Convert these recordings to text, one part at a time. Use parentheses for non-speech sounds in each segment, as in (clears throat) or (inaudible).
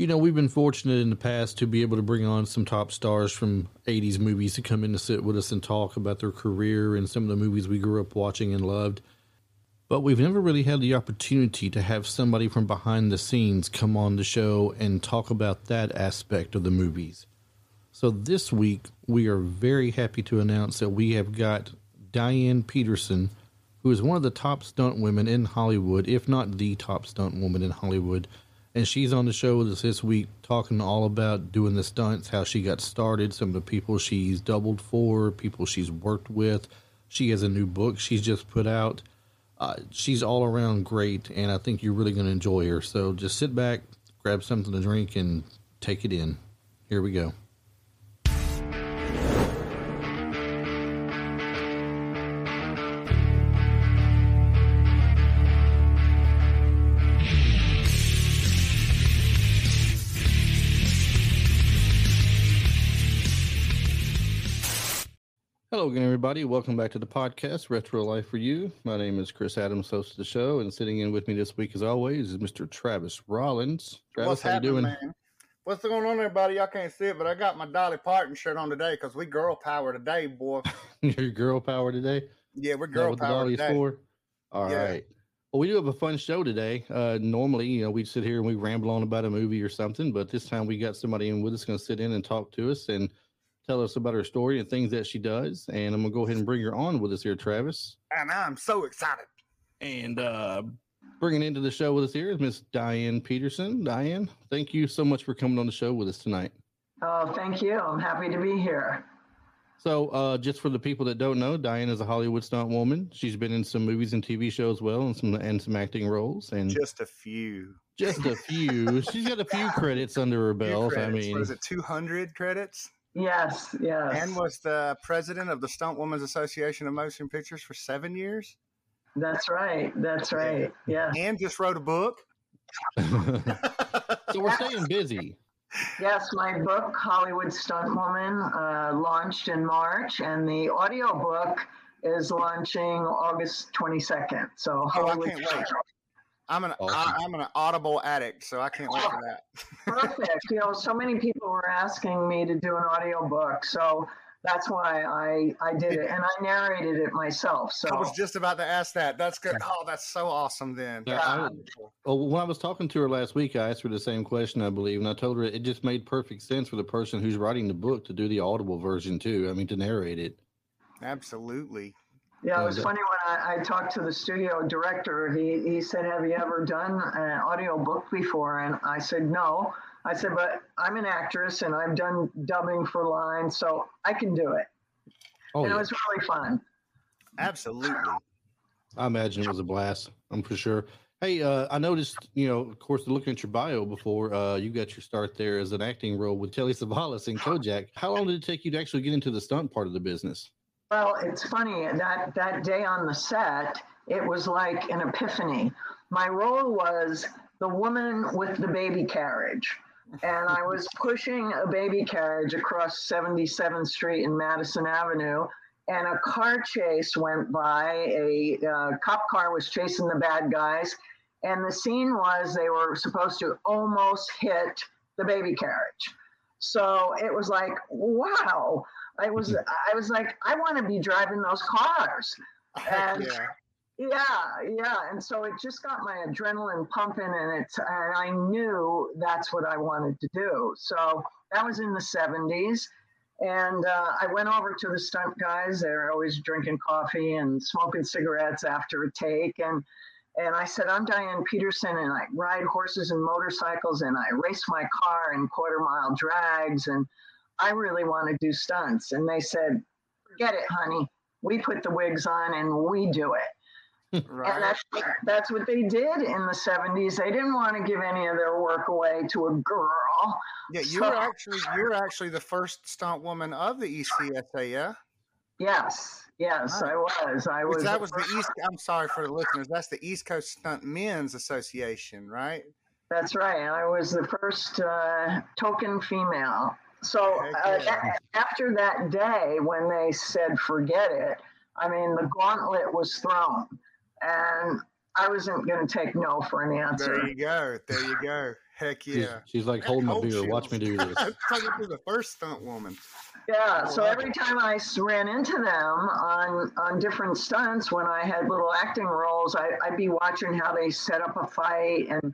You know, we've been fortunate in the past to be able to bring on some top stars from 80s movies to come in to sit with us and talk about their career and some of the movies we grew up watching and loved. But we've never really had the opportunity to have somebody from behind the scenes come on the show and talk about that aspect of the movies. So this week, we are very happy to announce that we have got Diane Peterson, who is one of the top stunt women in Hollywood, if not the top stunt woman in Hollywood and she's on the show with us this week talking all about doing the stunts, how she got started, some of the people she's doubled for, people she's worked with. She has a new book she's just put out. Uh, she's all around great, and I think you're really going to enjoy her. So just sit back, grab something to drink, and take it in. Here we go. Hello again, everybody. Welcome back to the podcast, Retro Life for You. My name is Chris Adams, host of the show, and sitting in with me this week, as always, is Mr. Travis Rollins. Travis, What's how you doing? Man? What's going on, everybody? Y'all can't see it, but I got my Dolly Parton shirt on today because we girl power today, boy. (laughs) Your girl power today? Yeah, we're girl what power the today. For? All Yeah. right. Well, we do have a fun show today. Uh, normally, you know, we'd sit here and we ramble on about a movie or something, but this time we got somebody in with us going to sit in and talk to us and tell us about her story and things that she does. And I'm going to go ahead and bring her on with us here, Travis. And I'm so excited. And uh, bringing into the show with us here is Miss Diane Peterson. Diane, thank you so much for coming on the show with us tonight. Oh, thank you. I'm happy to be here. So, uh, just for the people that don't know, Diane is a Hollywood stunt woman. She's been in some movies and TV shows, as well, and some and some acting roles, and just, Just a few. Just a few. She's got a few (laughs) credits under her belt. I mean, what is it 200 credits? Yes, yes. And was the president of the Stunt Women's Association of Motion Pictures for seven years. That's right. That's right. Yes. And just wrote a book. (laughs) so we're staying busy. Yes, my book, Hollywood Stunt Woman, uh, launched in March, and the audio book is launching August 22nd. So, Oh, I Hollywood can't wait. Stunt I'm an Awesome. I, am an Audible addict, so I can't wait for that. (laughs) Perfect. You know, so many people were asking me to do an audio book. So, that's why I, I did it. And I narrated it myself. So, I was just about to ask that. That's good. Oh, that's so awesome. Then Yeah, I- Well, when I was talking to her last week, I asked her the same question, I believe, and I told her it just made perfect sense for the person who's writing the book to do the audible version too. I mean, to narrate it. absolutely. Yeah, it was Yeah. funny when I, I talked to the studio director. He, he said, Have you ever done an audio book before? And I said, No. I said, But I'm an actress and I've done dubbing for lines, so I can do it. Oh, and yeah. it was really fun. Absolutely. I imagine it was a blast. I'm for sure. Hey, uh, I noticed, you know, of course, looking at your bio before, uh, you got your start there as an acting role with Telly Savalas and Kojak. How long did it take you to actually get into the stunt part of the business? Well, it's funny that that day on the set, it was like an epiphany. My role was the woman with the baby carriage. And I was (laughs) pushing a baby carriage across 77th Street and Madison Avenue. And a car chase went by. A uh, cop car was chasing the bad guys. And the scene was they were supposed to almost hit the baby carriage. So it was like, wow. I was I was like, I want to be driving those cars. And- yeah. Yeah, yeah. And so it just got my adrenaline pumping and it's and I knew that's what I wanted to do. So that was in the 70s. And uh, I went over to the stunt guys. They're always drinking coffee and smoking cigarettes after a take. And and I said, I'm Diane Peterson and I ride horses and motorcycles and I race my car in quarter mile drags and I really want to do stunts. And they said, Forget it, honey. We put the wigs on and we do it. right. (laughs) And that's, that's what they did in the 70s. They didn't want to give any of their work away to a girl. Yeah, you were actually you were actually the first stunt woman of the ECSA, yeah? Yes, yes, I was. I was. that was the East I'm sorry for the listeners. That's the East Coast Stunt Men's Association, right? That's right. I was the first uh, token female. So uh, yeah. after that day, when they said forget it, I mean the gauntlet was thrown, and I wasn't going to take no for an answer. There you go. There you go. Heck yeah. she's like, hold my beer. Watch me do (laughs) this. Talking to the first stunt woman. Yeah, so every time I ran into them on on different stunts when I had little acting roles, I, I'd be watching how they set up a fight, and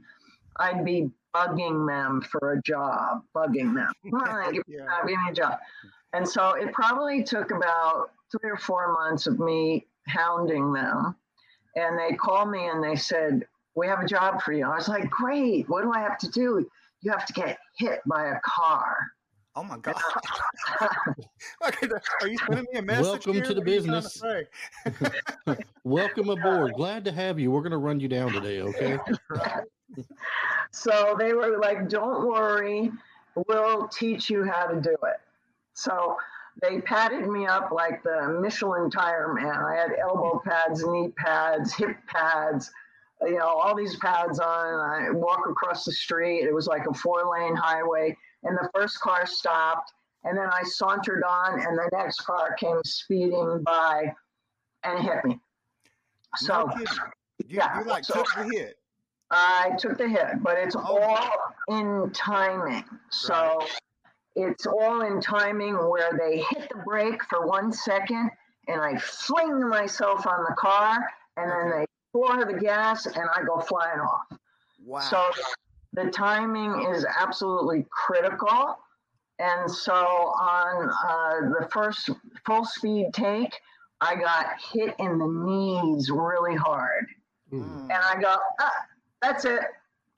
I'd be bugging them for a job, bugging them. (laughs) Come on, give me a Yeah. job, give me a job. And so it probably took about three or four months of me hounding them, and they called me and they said, "We have a job for you." I was like, "Great! What do I have to do?" You have to get hit by a car. Oh my (laughs) god. (laughs) Are you sending me a message? Welcome here? to the What are you trying to business. Welcome aboard. Glad to have you. We're going to run you down today, okay? So they were like, don't worry, we'll teach you how to do it. So they patted me up like the Michelin tire man. I had elbow pads, knee pads, hip pads, you know, all these pads on. I walk across the street. It was like a four lane highway. And the first car stopped. And then I sauntered on, and the next car came speeding by and hit me. So no. You, yeah, you like so- took the hit. I took the hit, but it's Oh. all in timing. So it's all in timing where they hit the brake for one second and I fling myself on the car and then Okay. they floor the gas and I go flying off. Wow. So the timing is absolutely critical. And so on uh, the first full speed take, I got hit in the knees really hard Mm. and I go, ah, that's it.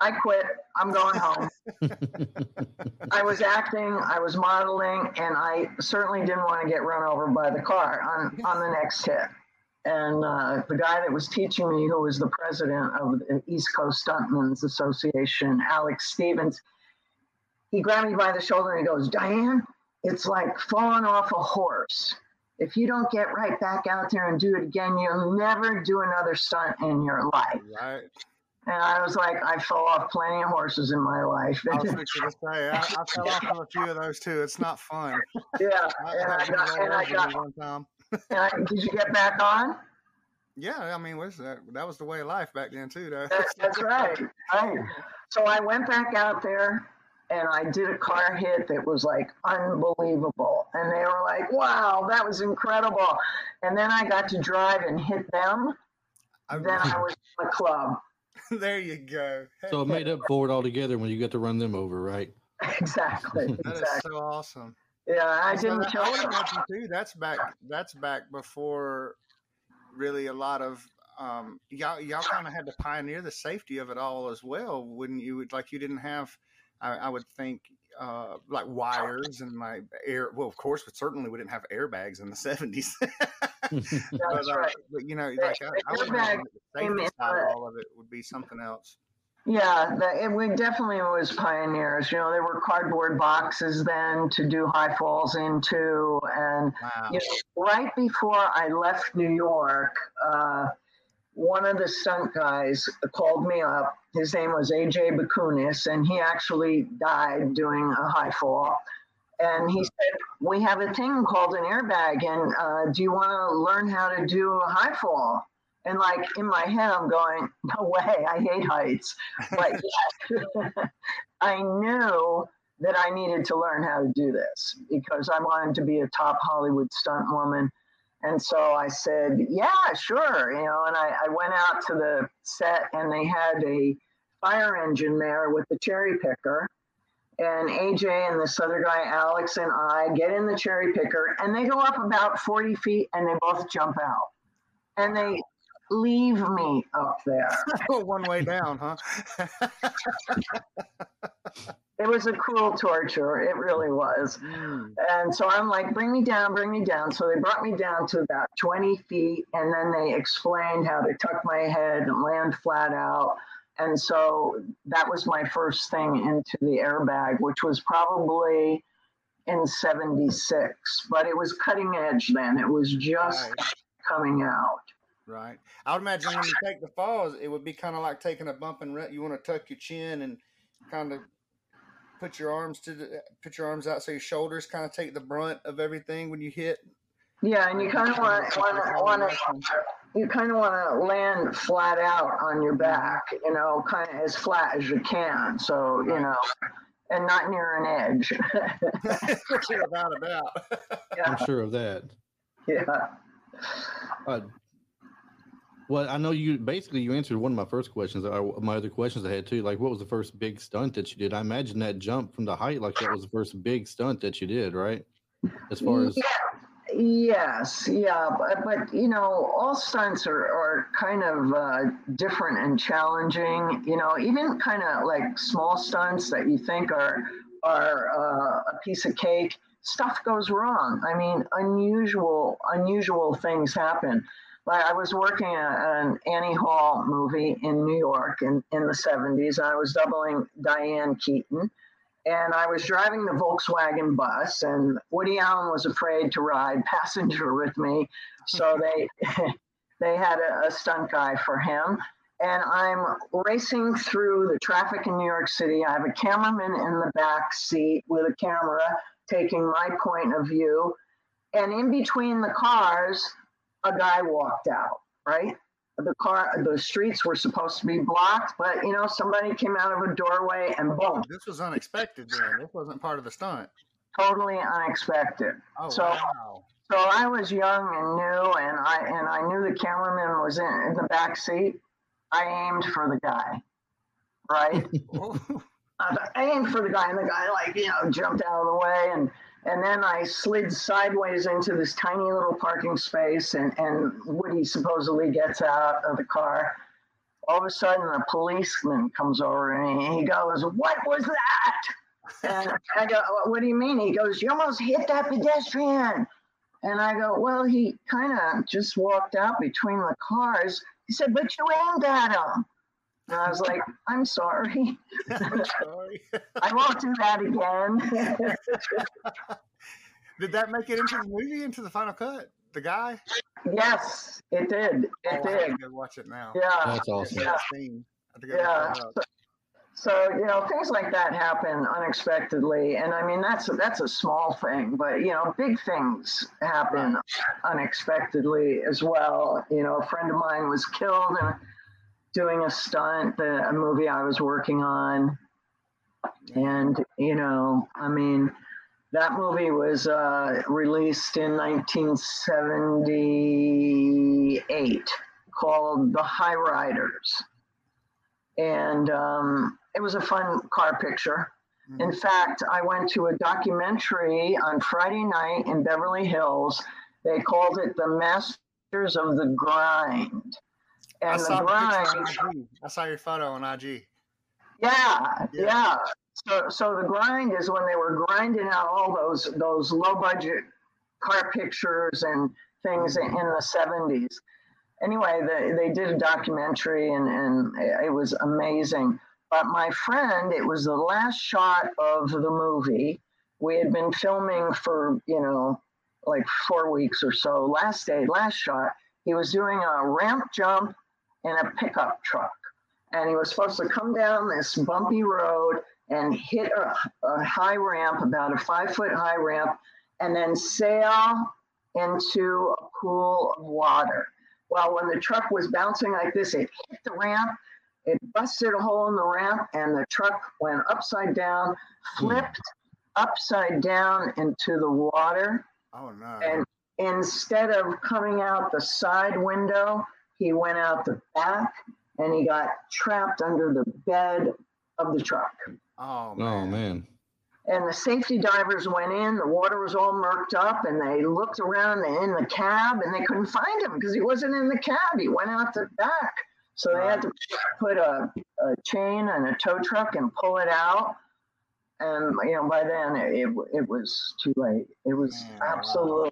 I quit. I'm going home. (laughs) I was acting, I was modeling, and I certainly didn't want to get run over by the car on, on the next hit. And uh, the guy that was teaching me, who was the president of the East Coast Stuntmen's Association, Alex Stevens, he grabbed me by the shoulder and he goes, Diane, it's like falling off a horse. If you don't get right back out there and do it again, you'll never do another stunt in your life. right. And I was like, I fell off plenty of horses in my life. I (laughs) was to say, I, I fell off of a few of those too. It's not fun. (laughs) yeah. I, And I got, and I got, one time. (laughs) I, did you get back on? Yeah, I mean, that? That was the way of life back then too, though. That's, that's right. Right. So I went back out there and I did a car hit that was like unbelievable. And they were like, wow, that was incredible. And then I got to drive and hit them. I- Then I was in the club. (laughs) there you go. So it made up for it altogether when you got to run them over, right? (laughs) Exactly. (laughs) that is Exactly. so awesome. Yeah, I didn't that- kill I would imagine too. That's back. That's back before really a lot of um, y'all. Y'all kind of had to pioneer the safety of it all as well, wouldn't you? Like you didn't have. I, I would think uh, like wires and like air. Well, of course, but certainly we didn't have airbags in the (laughs) seventies. But, uh, but you know, like I, I would imagine the safety side of all of it would be something else. Yeah, the, it, we definitely was pioneers. You know, there were cardboard boxes then to do high falls into, and Wow. you know, right before I left New York, uh, one of the stunt guys called me up. His name was AJ Bakunas, and he actually died doing a high fall. And he said, "We have a thing called an airbag, and uh, do you want to learn how to do a high fall?" And like in my head, I'm going, "No way! I hate heights." But (laughs) (laughs) I knew that I needed to learn how to do this because I wanted to be a top Hollywood stunt woman. And so I said, yeah, sure. You know, and I, I went out to the set and they had a fire engine there with the cherry picker. And AJ and this other guy, Alex, and I get in the cherry picker and they go up about 40 feet and they both jump out. And they leave me up there. (laughs) One way down, huh? (laughs) It was a cruel torture. It really was. Mm. And so I'm like, bring me down, bring me down. So they brought me down to about 20 feet, and then they explained how to tuck my head and land flat out. And so that was my first thing into the airbag, which was probably in 76, but it was cutting edge then. It was just coming out. Right. I would imagine when you take the falls, it would be kind of like taking a bump and re- you want to tuck your chin and kind of put your arms to the, put your arms out so your shoulders kind of take the brunt of everything when you hit. Yeah, and you kind of want want to want to you kind of want to land flat out on your back, you know, kind of as flat as you can. So, you know, and not near an edge. (laughs) (laughs) Without a doubt. yeah. I'm sure of that. Yeah. Uh, well, I know you basically you answered one of my first questions. Or my other questions I had too. Like, what was the first big stunt that you did? I imagine that jump from the height, like that was the first big stunt that you did, right? As far as yeah. Yes, yeah, but, but you know, all stunts are, are kind of uh, different and challenging. You know, even kind of like small stunts that you think are are uh, a piece of cake, stuff goes wrong. I mean, unusual unusual things happen. I was working an Annie Hall movie in New York in, in the 70s. I was doubling Diane Keaton and I was driving the Volkswagen bus, and Woody Allen was afraid to ride passenger with me, so (laughs) they (laughs) they had a, a, stunt guy for him. And I'm racing through the traffic in New York City. I have a cameraman in the back seat with a camera taking my point of view, and in between the cars, a guy walked out. Right, the car the streets were supposed to be blocked but you know somebody came out of a doorway and boom. this was unexpected then this wasn't part of the stunt. Totally unexpected. Oh, so wow. so i was young and new and i and i knew the cameraman was in, in the back seat. I aimed for the guy right? (laughs) Oh. I aimed for the guy and the guy like you know jumped out of the way and and then I slid sideways into this tiny little parking space, and, and Woody supposedly gets out of the car. All of a sudden, a policeman comes over and he goes, What was that? And I go, What do you mean? He goes, You almost hit that pedestrian. And I go, Well, he kind of just walked out between the cars. He said, But you aimed at him. And I was like, I'm sorry. (laughs) I'm sorry. (laughs) I won't do that again. (laughs) did that make it into the movie, into the final cut? The guy? Yes, it did. It oh, did. I to watch it now. Yeah. That's awesome. Yeah. yeah. So, so, you know, things like that happen unexpectedly, and I mean that's a, that's a small thing, but you know, big things happen Right. unexpectedly as well. You know, a friend of mine was killed and doing a stunt, the, a movie I was working on. And, you know, I mean, that movie was uh, released in 1978 called The Hi-Riders. And um, it was a fun car picture. In fact, I went to a documentary on Friday night in Beverly Hills. They called it The Masters of the Grind. I saw the grind, I saw your photo on IG. yeah, Yeah. yeah. So, so the grind is when they were grinding out all those those low budget car pictures and things in, in the seventies. Anyway, they, they did a documentary and and it was amazing. But my friend, it was the last shot of the movie. We had been filming for you know like four weeks or so. Last day, last shot, he was doing a ramp jump in a pickup truck and he was supposed to come down this bumpy road and hit a, a high ramp, about a five foot high ramp, and then sail into a pool of water. Well, when the truck was bouncing like this, it hit the ramp, it busted a hole in the ramp, and the truck went upside down, flipped upside down into the water. Oh no. And instead of coming out the side window, he went out the back and he got trapped under the bed of the truck. oh, oh man. oh man, And the safety divers went in, the water was all murked up, and they looked around in the cab and they couldn't find him because he wasn't in the cab. He went out the back. So they had to put a, a chain and a tow truck and pull it out. And, you know, by then it, it, it was too late. It was Man, wow. absolutely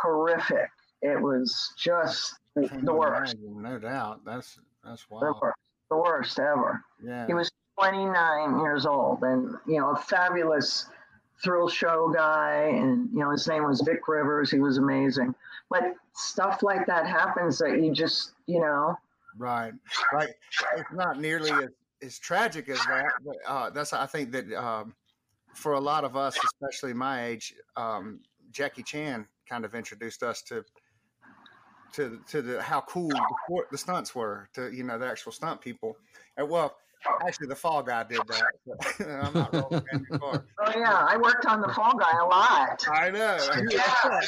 horrific. It was just the, worst, No doubt. That's that's the worst, the worst ever. Yeah. He was 29 years old and, you know, a fabulous thrill show guy. And, you know, his name was Vic Rivers. He was amazing. But stuff like that happens that you just, you know, Right, right. It's not nearly as, as tragic as that, but uh, that's I think that um, for a lot of us, especially my age, um, Jackie Chan kind of introduced us to to to the how cool the, the stunts were to you know the actual stunt people. And well, actually, the Fall Guy did that. (laughs) I'm not Oh yeah, I worked on the Fall Guy a lot. (laughs) I know. (laughs) Yeah.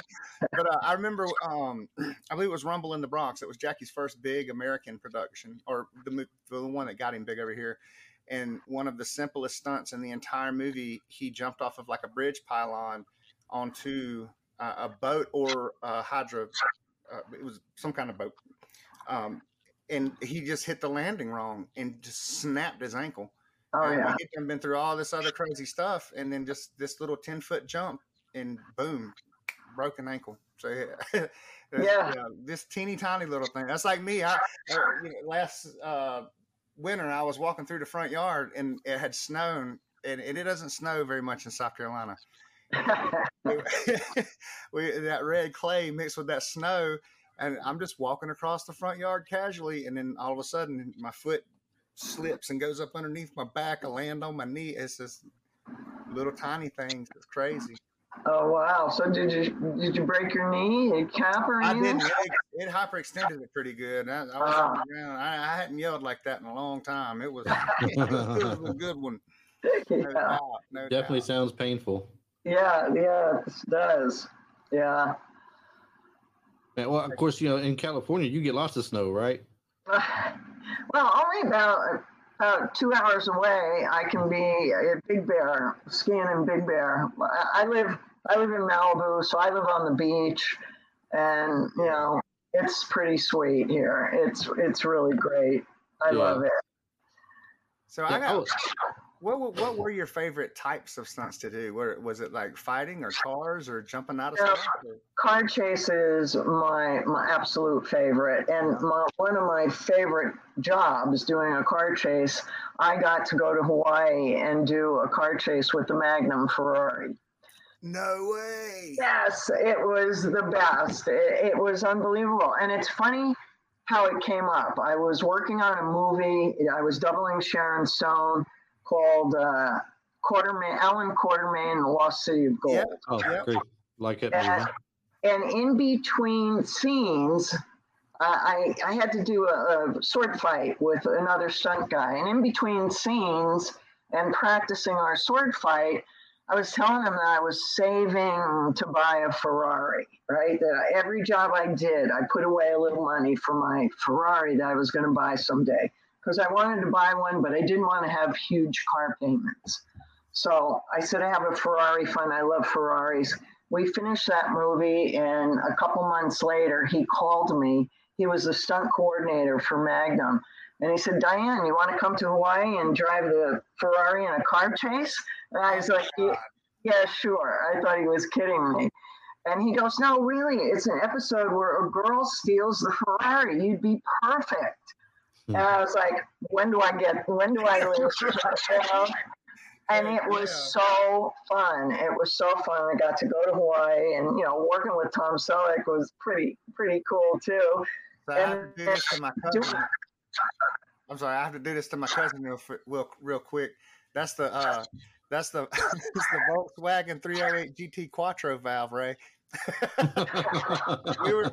but uh, I remember, um, (clears throat) I believe it was Rumble in the Bronx. It was Jackie's first big American production, or the the one that got him big over here. And one of the simplest stunts in the entire movie, he jumped off of like a bridge pylon onto uh, a boat or a hydro. Uh, it was some kind of boat. Um, and he just hit the landing wrong and just snapped his ankle. Oh and yeah, had been through all this other crazy stuff, and then just this little ten foot jump, and boom, broken ankle. So (laughs) yeah, yeah. this teeny tiny little thing. That's like me. I, I you know, last uh, winter I was walking through the front yard, and it had snowed, and, and it doesn't snow very much in South Carolina. (laughs) we, that red clay mixed with that snow, and I'm just walking across the front yard casually, and then all of a sudden my foot slips and goes up underneath my back. I land on my knee. It's just little tiny things. It's crazy. Oh wow! So did you did you break your knee, a cap or anything? I didn't. It, it hyperextended it pretty good. I, I was uh, on the ground. I, I, hadn't yelled like that in a long time. It was, (laughs) it was a good one. (laughs) No yeah. doubt, no Definitely doubt. sounds painful. Yeah, yeah, it does. Yeah. yeah. Well, of course, you know, in California, you get lots of snow, right? (laughs) well, only about about two hours away, I can be at Big Bear, skiing in Big Bear. I live I live in Malibu, so I live on the beach, and you know it's pretty sweet here. It's it's really great. I yeah. love it. So I got oh, (laughs) what, what were your favorite types of stunts to do? Where was it like fighting or cars or jumping out of yeah, stuff? Car chase is my my absolute favorite, and my, one of my favorite jobs doing a car chase. I got to go to Hawaii and do a car chase with the Magnum Ferrari. No way. Yes, it was the best. It, it was unbelievable, and it's funny how it came up. I was working on a movie. I was doubling Sharon Stone called uh, Quatermain, Allan Quatermain, The Lost City of Gold. Yep. Oh, yep. great. Like it. And, and, in between scenes, uh, I, I had to do a, a sword fight with another stunt guy. And in between scenes and practicing our sword fight, I was telling him that I was saving to buy a Ferrari, right? That every job I did, I put away a little money for my Ferrari that I was going to buy someday because I wanted to buy one, but I didn't want to have huge car payments. So I said, I have a Ferrari fund. I love Ferraris. We finished that movie, and a couple months later, he called me. He was the stunt coordinator for Magnum. And he said, Diane, you want to come to Hawaii and drive the Ferrari in a car chase? And I was oh, like, yeah, yeah, sure. I thought he was kidding me. And he goes, No, really, it's an episode where a girl steals the Ferrari. You'd be perfect. And I was like, when do I get, when do I (laughs) leave? and it was so fun. It was so fun. I got to go to Hawaii and, you know, working with Tom Selleck was pretty, pretty cool too. So I have to do this to my (laughs) cousin. I'm sorry, I have to do this to my cousin real, real, real quick. That's the, uh, that's the, (laughs) that's the Volkswagen 308 GT Quattro valve, Ray (laughs) we were,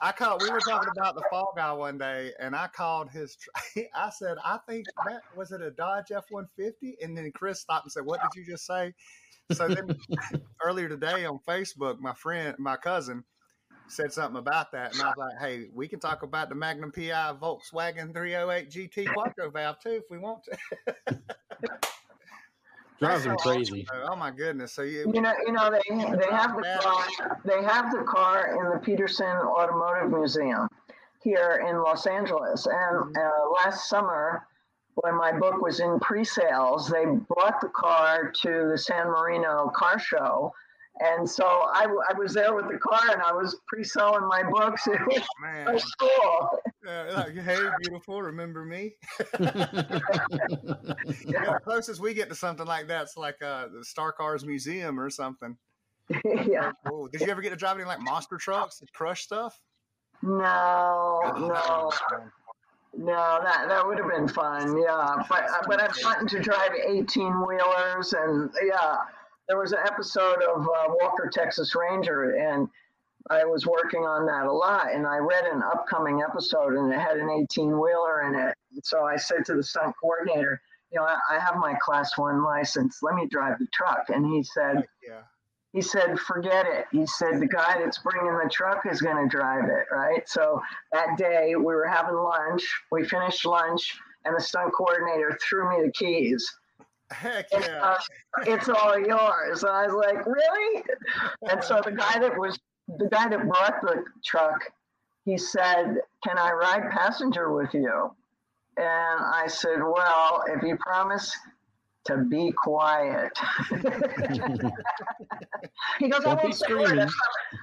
I called. We were talking about the fall guy one day, and I called his. (laughs) I said, I think that was it a Dodge F one fifty, and then Chris stopped and said, "What did you just say?" So then (laughs) earlier today on Facebook, my friend, my cousin, said something about that, and I was like, "Hey, we can talk about the Magnum PI Volkswagen 308 GT Quattro valve too if we want to." Drives them crazy. Oh my goodness! So you, you know, you know they they have the car. They have the car in the Petersen Automotive Museum here in Los Angeles. And mm-hmm. uh, last summer, when my book was in pre-sales, they brought the car to the San Marino Car Show and so I, I was there with the car and I was pre-selling my books. It was, (laughs) Man. was cool. Uh, like, hey, beautiful, remember me? (laughs) yeah, the (laughs) closest we get to something like that's like uh, the Star Cars Museum or something. yeah. Cool. Did you ever get to drive any like monster trucks and crush stuff? No, no. No, that that would have been fun. Yeah, but but I've gotten to drive eighteen wheelers, and yeah, there was an episode of uh, Walker Texas Ranger, and I was working on that a lot, and I read an upcoming episode, and it had an 18 wheeler in it. So I said to the stunt coordinator, "You know, I, I have my Class One license. Let me drive the truck." And he said, yeah. he said, forget it. He said, the guy that's bringing the truck is going to drive it, right? So that day we were having lunch. We finished lunch, and the stunt coordinator threw me the keys. Heck It's, yeah. uh, it's all yours. And I was like, really? And so the guy that was the guy that brought the truck, he said, "Can I ride passenger with you?" And I said, "Well, if you promise." To be quiet. (laughs) he goes, I Don't be won't say a word.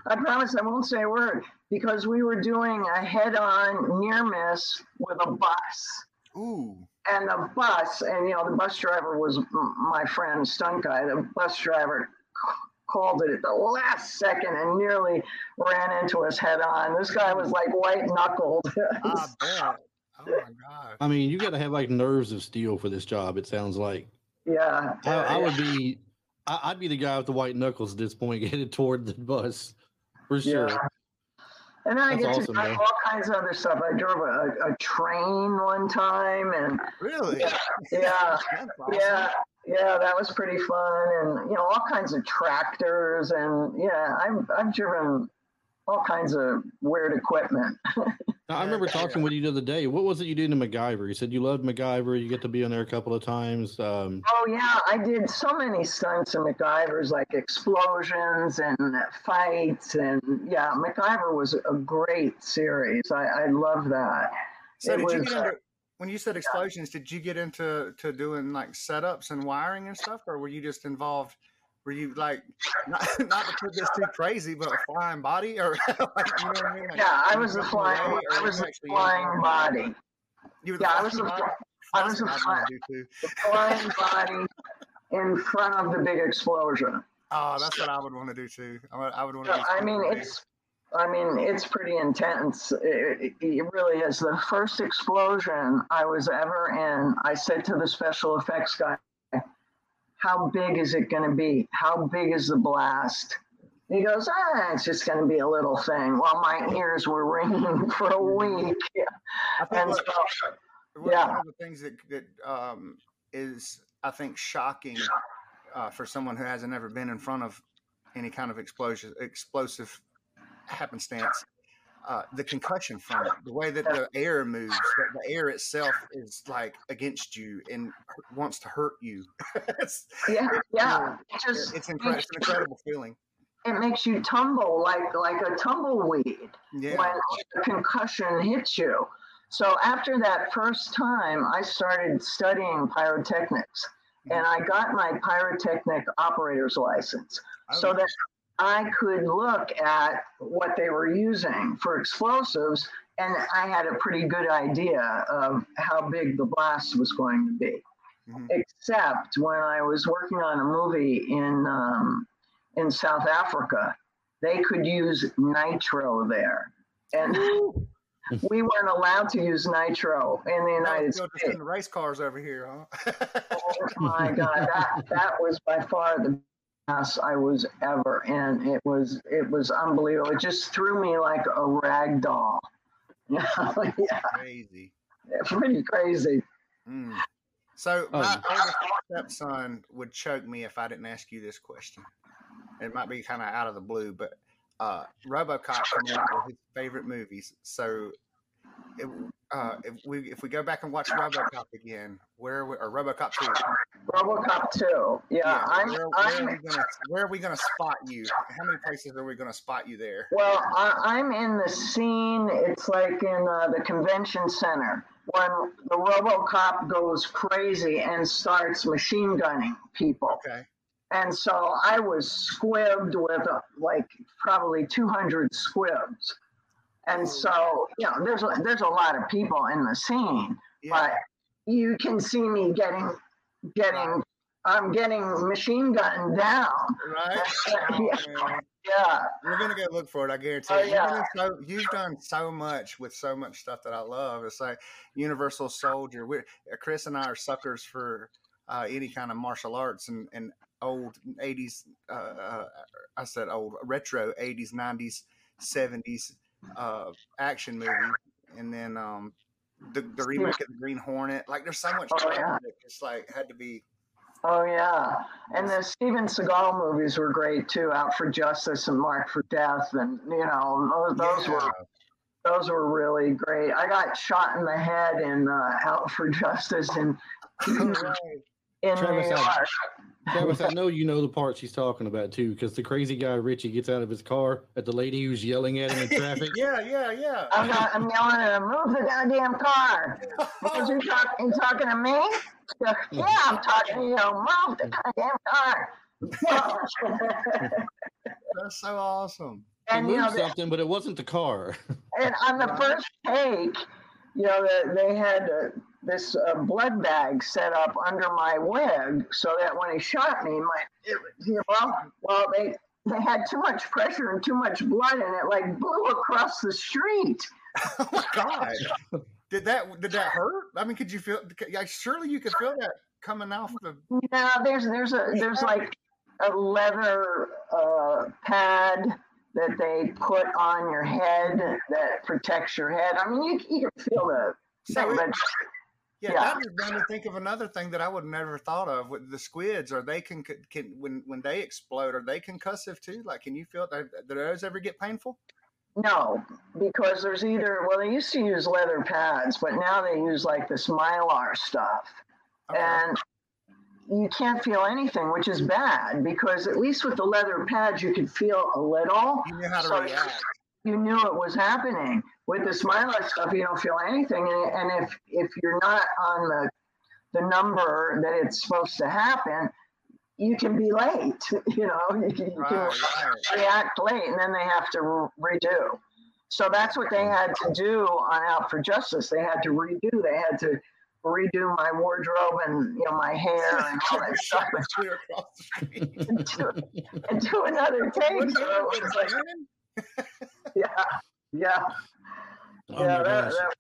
I promise I won't say a word because we were doing a head on near miss with a bus Ooh. And the bus, and you know, the bus driver was my friend, stunt guy. The bus driver called it at the last second and nearly ran into us head on. This guy was like white knuckled. I (laughs) bet. Oh my god. I mean, you got to have like nerves of steel for this job. It sounds like yeah, I, I would be. I, I'd be the guy with the white knuckles at this point, (laughs) headed toward the bus for sure. Yeah. And then I get awesome, to drive man. all kinds of other stuff. I drove a, a train one time, and Really? (laughs) yeah, That's awesome. yeah, yeah, that was pretty fun, and you know, all kinds of tractors, and yeah, I've I've driven all kinds of weird equipment. (laughs) Now, I remember talking with you the other day. What was it you did in MacGyver? You said you loved MacGyver. You get to be on there a couple of times. Um, Oh yeah, I did so many stunts in MacGyver's, like explosions and fights, and yeah, MacGyver was a great series. I, I love that. So It did you get into when you said explosions? Did you get into to doing like setups and wiring and stuff, or were you just involved? Were you like (laughs) not, not to put this too crazy, but a flying body, (laughs) or like, you know what I mean? Like, Yeah, I was a flying, I was the actually flying body. You were Yeah, I was flying body? I was the what I'd fly- wanna do too. the flying body in front of the big explosion. Oh, that's what I would want to do too. I would, I would want to. I mean, it's, I mean, it's pretty intense. It, it really is. The first explosion I was ever in, I said to the special effects guy, "How big is it going to be? How big is the blast?" He goes, "Ah, it's just going to be a little thing." Well, my ears were ringing (laughs) for a week, and so One Yeah. of the things that, that um, is, I think, shocking uh, for someone who hasn't ever been in front of any kind of explosion, explosive happenstance, uh, the concussion from it, the way that the air moves, that the air itself is like against you and wants to hurt you. (laughs) it's, yeah, yeah, it just it's, incre- it's an incredible feeling. it makes you tumble like like a tumbleweed. Yeah. when a concussion hits you. So after that first time, I started studying pyrotechnics, and I got my pyrotechnic operator's license so Oh, that I could look at what they were using for explosives, and I had a pretty good idea of how big the blast was going to be. Mhm. Except when I was working on a movie in um, in South Africa, they could use nitro there, and (laughs) we weren't allowed to use nitro in the United was just States. in race cars over here, huh? Oh my God, that that was by far the best I was ever in. It was it was unbelievable. It just threw me like a rag doll. (laughs) Yeah, yeah, Crazy. pretty crazy. Mm. So Oh, my yeah. stepson would choke me if I didn't ask you this question. It might be kind of out of the blue, but uh, RoboCop coming up with his favorite movies. So, if, uh, if we if we go back and watch RoboCop again, where we, or RoboCop two, RoboCop 2. Yeah, I'm, where, where I'm are we gonna where are we gonna spot you? How many places are we gonna spot you there? Well, I, I'm in the scene. It's like in uh, the convention center when the RoboCop goes crazy and starts machine gunning people. Okay, And so I was squibbed with uh, like probably 200 squibs. And so, you know, there's a, there's a lot of people in the scene, yeah, but you can see me getting getting I'm getting machine gunned down. right. (laughs) Yeah. Oh. Yeah. We're gonna go look for it. I guarantee. Oh, you. You've, yeah. done so, you've done so much with so much stuff that I love. It's like Universal Soldier. We're Chris and I are suckers for uh, any kind of martial arts and, and old '80s. Uh, uh, I said old retro '80s '90s '70s uh, action movie, and then um, the, the remake of the Green Hornet. Like, there's so much. Oh, yeah. It's like had to be. Oh yeah, and the Steven Seagal movies were great too. Out for Justice and Mark for Death, and you know those, those Yeah. were those were really great. I got shot in the head in uh, Out for Justice in (laughs) in Travis, New York. Travis, I know you know the part she's talking about too, because the crazy guy Richie gets out of his car at the lady who's yelling at him in traffic. (laughs) yeah, yeah, yeah. I'm, not, I'm yelling at him, move the goddamn car. (laughs) Because you, talk, you talking to me? Yeah, I'm talking to you. Move the goddamn car. (laughs) That's so awesome. He and you know, something, but it wasn't the car. and on the first take, you know, the, they had uh, this uh, blood bag set up under my wig so that when he shot me, my it, well, well, they they had too much pressure and too much blood, and it like blew across the street. (laughs) Oh my god! Did that did that hurt? I mean, could you feel? Yeah, surely you could feel that coming off the. No, there's there's a there's like a leather uh, pad that they put on your head that protects your head. I mean, you you can feel the So it- Yeah, Yeah. that made me think of another thing that I would never thought of with the squibs. Are they can can when when they explode? Are they concussive too? Like, can you feel that? Do those ever get painful? no, because there's either well they used to use leather pads, but now they use like this mylar stuff, oh, Okay. and you can't feel anything, which is bad because at least with the leather pads you could feel a little. you know how to so- react. (laughs) you knew it was happening. With the Smilex stuff, you don't feel anything, and, and if if you're not on the the number that it's supposed to happen, you can be late. (laughs) You know, you can, you Right, can right. react late, and then they have to re- redo. So that's what they had to do on Out for Justice. They had to redo. They had to redo my wardrobe and you know my hair and all that (laughs) stuff Shot clear across the street. (laughs) and do, and do another take. So it was like, yeah, yeah. Oh yeah, that, that,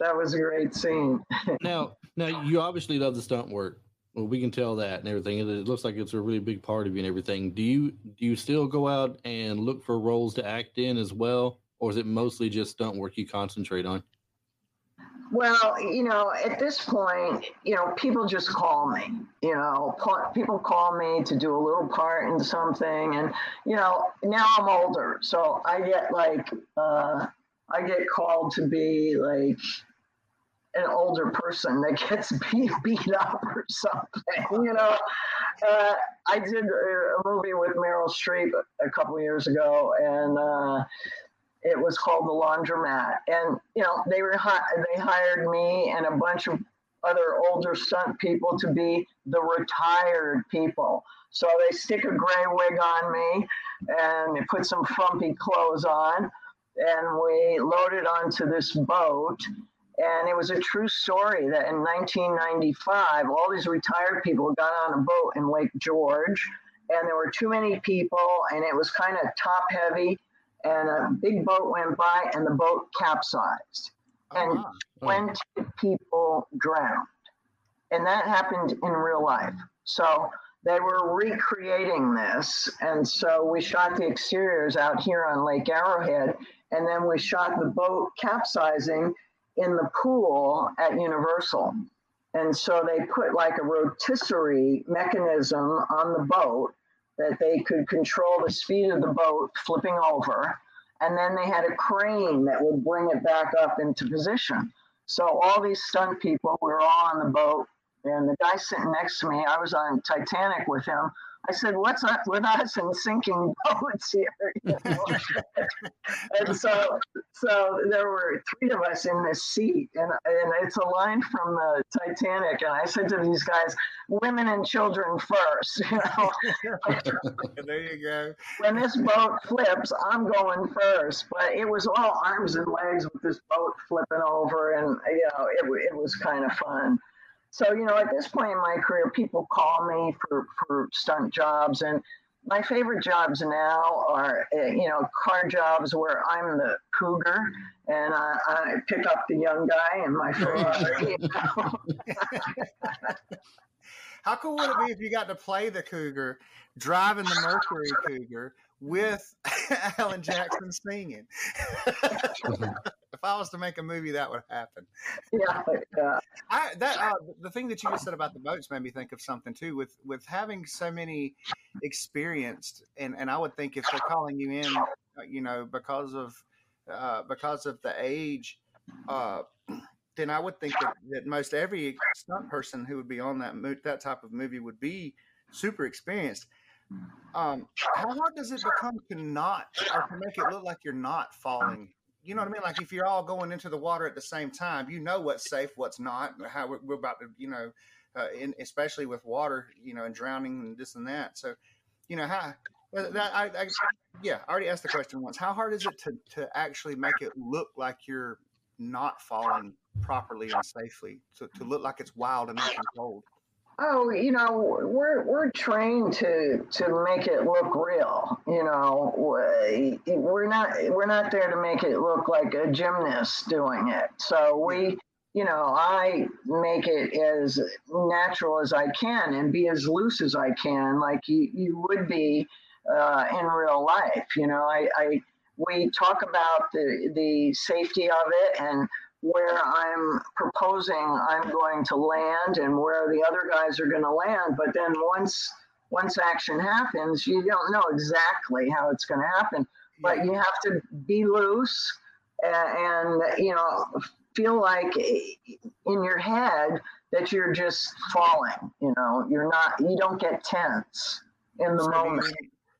that was a great scene. (laughs) Now, now you obviously love the stunt work. Well, we can tell that and everything. It, it looks like it's a really big part of you and everything. Do you do you still go out and look for roles to act in as well, or is it mostly just stunt work you concentrate on? Well, you know, at this point, you know, people just call me. You know, people call me to do a little part in something, and you know, now I'm older, so I get like, uh, I get called to be like an older person that gets (laughs) beat, beat up or something. (laughs) You know, uh, I did a, movie with Meryl Streep a, a couple years ago, and. Uh, it was called the laundromat and you know they were they hired me and a bunch of other older stunt people to be the retired people so they stick a gray wig on me and they put some frumpy clothes on and we loaded onto this boat and it was a true story that in 1995 all these retired people got on a boat in lake george and there were too many people and it was kind of top heavy and a big boat went by and the boat capsized. Oh, and Oh, wow. 20 people drowned. And that happened in real life. So they were recreating this. And so we shot the exteriors out here on Lake Arrowhead. And then we shot the boat capsizing in the pool at Universal. And so they put like a rotisserie mechanism on the boat that they could control the speed of the boat flipping over. And then they had a crane that would bring it back up into position. So all these stunt people, we were all on the boat. And the guy sitting next to me, I was on Titanic with him. I said, "What's up with us and sinking boats here?" You know? (laughs) and so, so there were three of us in this seat, and and it's a line from the Titanic. And I said to these guys, "Women and children first. (laughs) You know, (laughs) there you go. when this boat flips, I'm going first. But it was all arms and legs with this boat flipping over, and you know, it it was kind of fun. So you know, at this point in my career, people call me for for stunt jobs, and my favorite jobs now are uh, you know car jobs where I'm the cougar and I, I pick up the young guy in my Ferrari. you know. How cool would it be if you got to play the cougar, driving the Mercury Cougar with (laughs) Alan Jackson singing? (laughs) if I was to make a movie, that would happen. (laughs) Yeah, yeah. I that uh, the thing that you just said about the boats made me think of something too. With with having so many experienced, and and I would think if they're calling you in, uh, you know, because of uh, because of the age, uh, then I would think that, that most every stunt person who would be on that mo- that type of movie would be super experienced. Um, how hard does it become to not or to make it look like you're not falling? You know what I mean? Like if you're all going into the water at the same time, you know what's safe, what's not, how we're, we're about to, you know, uh, in, especially with water, you know, and drowning and this and that. So, you know, how that I, I yeah, I already asked the question once. How hard is it to to actually make it look like you're not falling properly and safely, to, to look like it's wild and uncontrolled? Oh, you know, we're we're trained to to make it look real. You know, we're not we're not there to make it look like a gymnast doing it. So we, you know, I make it as natural as I can and be as loose as I can, like you you would be uh, in real life. You know, I, I we talk about the the safety of it and where I'm proposing I'm going to land and where the other guys are going to land. But then once once action happens, you don't know exactly how it's going to happen. But you have to be loose and, and you know feel like in your head that you're just falling. You know, you're not. You don't get tense in the so moment.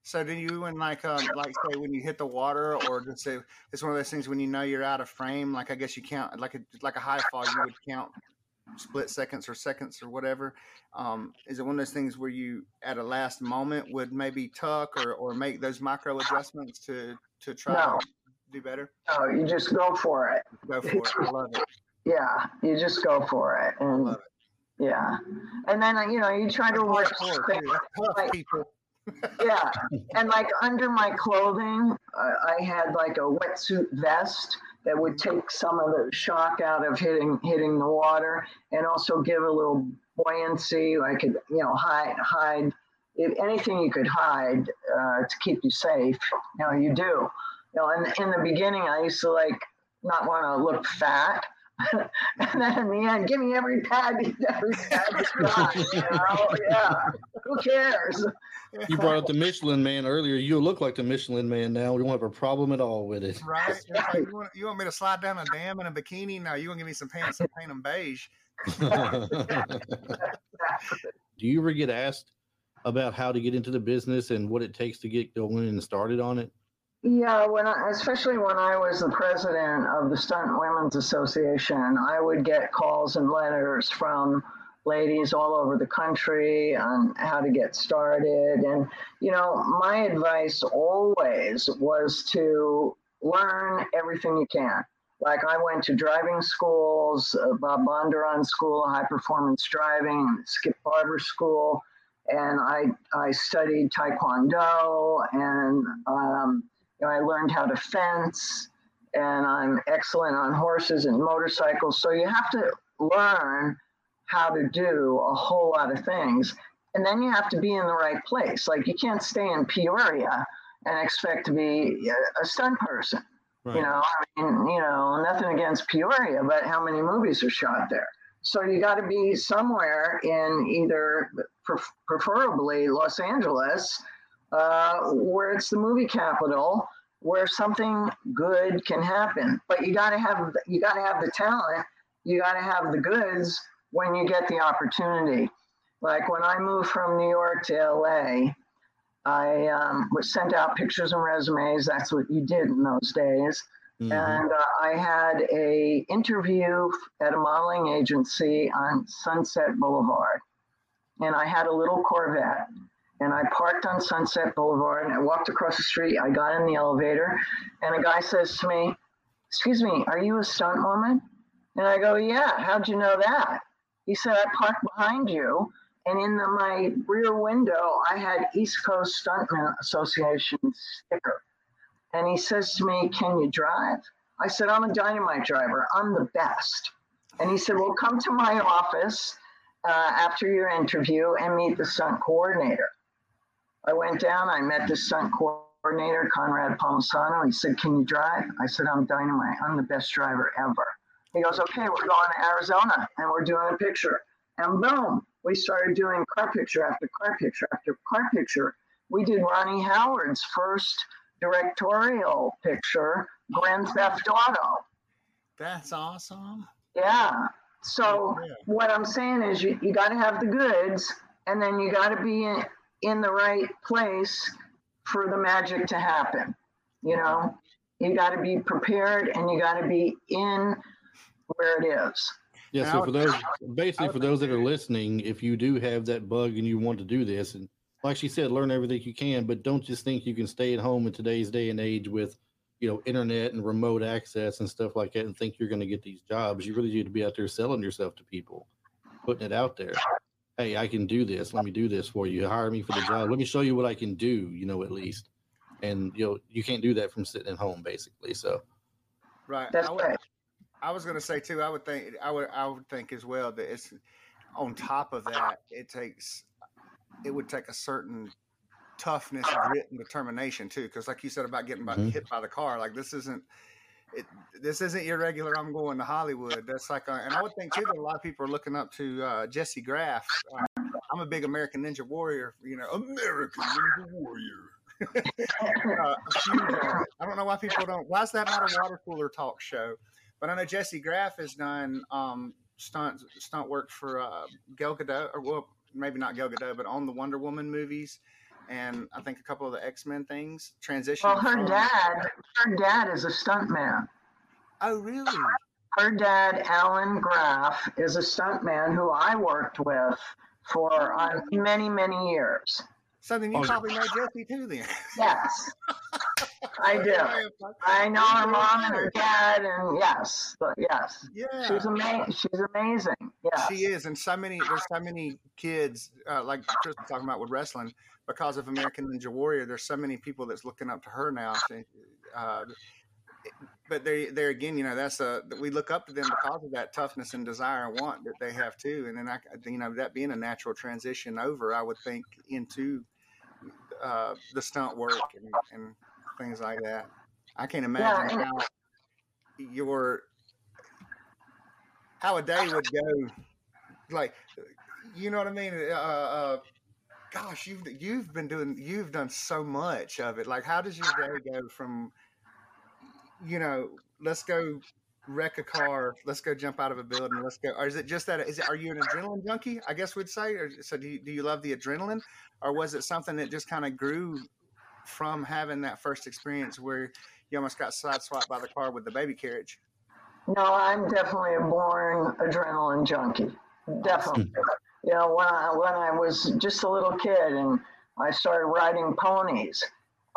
So do you and like um like say when you hit the water or just say it's one of those things when you know you're out of frame like I guess you count like a like a high fall you would count split seconds or seconds or whatever. Um, is it one of those things where you at a last moment would maybe tuck or, or make those micro adjustments to to try no. to do better? No, you just go for it. Go (laughs) for it. I love it. Yeah, you just go for it and. It. Yeah, and then you know you try to work. (laughs) Like, people yeah, and like under my clothing, uh, I had like a wetsuit vest that would take some of the shock out of hitting hitting the water, and also give a little buoyancy. I could you know hide hide if anything you could hide uh, to keep you safe. You know you do. You know, and in the beginning, I used to like not want to look fat. (laughs) and then in the end, give me every pad, (laughs) every pad you got. You know? Yeah, who cares? You brought up the Michelin Man earlier. You look like the Michelin Man now. We don't have a problem at all with it. Right? Like, you, want, you, want, me to slide down a dam in a bikini? Now you want to give me some pants and paint them beige. (laughs) Do you ever get asked about how to get into the business and what it takes to get going and started on it? Yeah, when I, especially when I was the president of the Stunt Women's Association, I would get calls and letters from ladies all over the country on how to get started. And, you know, my advice always was to learn everything you can. Like I went to driving schools, uh, Bob Bondurant School, High Performance Driving, Skip Barber School, and I I studied Taekwondo, and um, you know, I learned how to fence, and I'm excellent on horses and motorcycles. So you have to learn how to do a whole lot of things. And then you have to be in the right place. Like you can't stay in Peoria and expect to be a stunt person. Right. You know, I mean, you know, nothing against Peoria, but how many movies are shot there? So you got to be somewhere in either, preferably Los Angeles, uh, where it's the movie capital, where something good can happen. But you got to have you got to have the talent, you got to have the goods, when you get the opportunity. Like when I moved from New York to LA, I um, was sent out pictures and resumes. That's what you did in those days. Mm-hmm. And uh, I had a interview at a modeling agency on Sunset Boulevard, and I had a little Corvette. And I parked on Sunset Boulevard, and I walked across the street. I got in the elevator, and a guy says to me, "Excuse me, are you a stunt woman?" And I go, "Yeah. How'd you know that?" He said, I parked behind you, and in the, my rear window, I had East Coast Stuntman Association sticker. And he says to me, Can you drive? I said, I'm a dynamite driver. I'm the best. And he said, Well, come to my office uh, after your interview and meet the stunt coordinator. I went down, I met the stunt coordinator, Conrad Palmisano. He said, Can you drive? I said, I'm dynamite. I'm the best driver ever. He goes, Okay, we're going to Arizona and we're doing a picture. And boom, we started doing car picture after car picture after car picture. We did Ronnie Howard's first directorial picture, Grand Theft Auto. That's awesome. Yeah. So Yeah. what I'm saying is you, you got to have the goods and then you got to be in, in the right place for the magic to happen. You know, you got to be prepared and you got to be in where it is. Yeah, And so for those, basically for those that are listening, if you do have that bug and you want to do this, and like she said, learn everything you can, but don't just think you can stay at home in today's day and age with, you know, internet and remote access and stuff like that, and think you're going to get these jobs. You really need to be out there selling yourself to people, putting it out there. Hey, I can do this. Let me do this for you. Hire me for the job. Let me show you what I can do. You know, at least, and you know, you can't do that from sitting at home, basically. So, Right. That's I would, right. I was going to say too. I would think. I would. I would think as well that it's on top of that. It takes. It would take a certain toughness, grit, and determination too. Because, like you said about getting by, Mhm. hit by the car, like this isn't. It, this isn't your regular. I'm going to Hollywood. That's like, a, and I would think too that a lot of people are looking up to uh, Jessie Graff. Uh, I'm a big American Ninja Warrior. You know, American Ninja Warrior. (laughs) uh, huge on it. I don't know why people don't. Why is that not a water cooler talk show? But I know Jessie Graff has done um, stunt stunt work for uh, Gal Gadot, or well, maybe not Gal Gadot, but on the Wonder Woman movies, and I think a couple of the X Men things. Transition. Well, her from- dad, her dad is a stuntman. Oh, really? Her dad, Alan Graff, is a stuntman who I worked with for uh, many, many years. So then you Oh. probably know Jessie too, then. Yes, (laughs) I do. I know her mom and her dad, and yes, yes, Yeah. she's amazing. She's amazing. Yeah. She is, and so many there's so many kids uh, like Chris was talking about with wrestling because of American Ninja Warrior. There's so many people that's looking up to her now. Uh, but there, there again, you know, that's a we look up to them because of that toughness and desire and want that they have too. And then I, you know, that being a natural transition over, I would think into uh, the stunt work and, and things like that. I can't imagine and- how your how a day would go. Like, you know what I mean? Uh, uh, gosh, you've you've been doing you've done so much of it. Like, how does your day go from, you know, let's go wreck a car, let's go jump out of a building, let's go. Or is it just that? Is it? Are you an adrenaline junkie? I guess we'd say. Or, so do you, do you love the adrenaline, or was it something that just kind of grew from having that first experience where you almost got sideswiped by the car with the baby carriage? No, I'm definitely a born adrenaline junkie. Definitely. Hmm. You know, when I when I was just a little kid and I started riding ponies,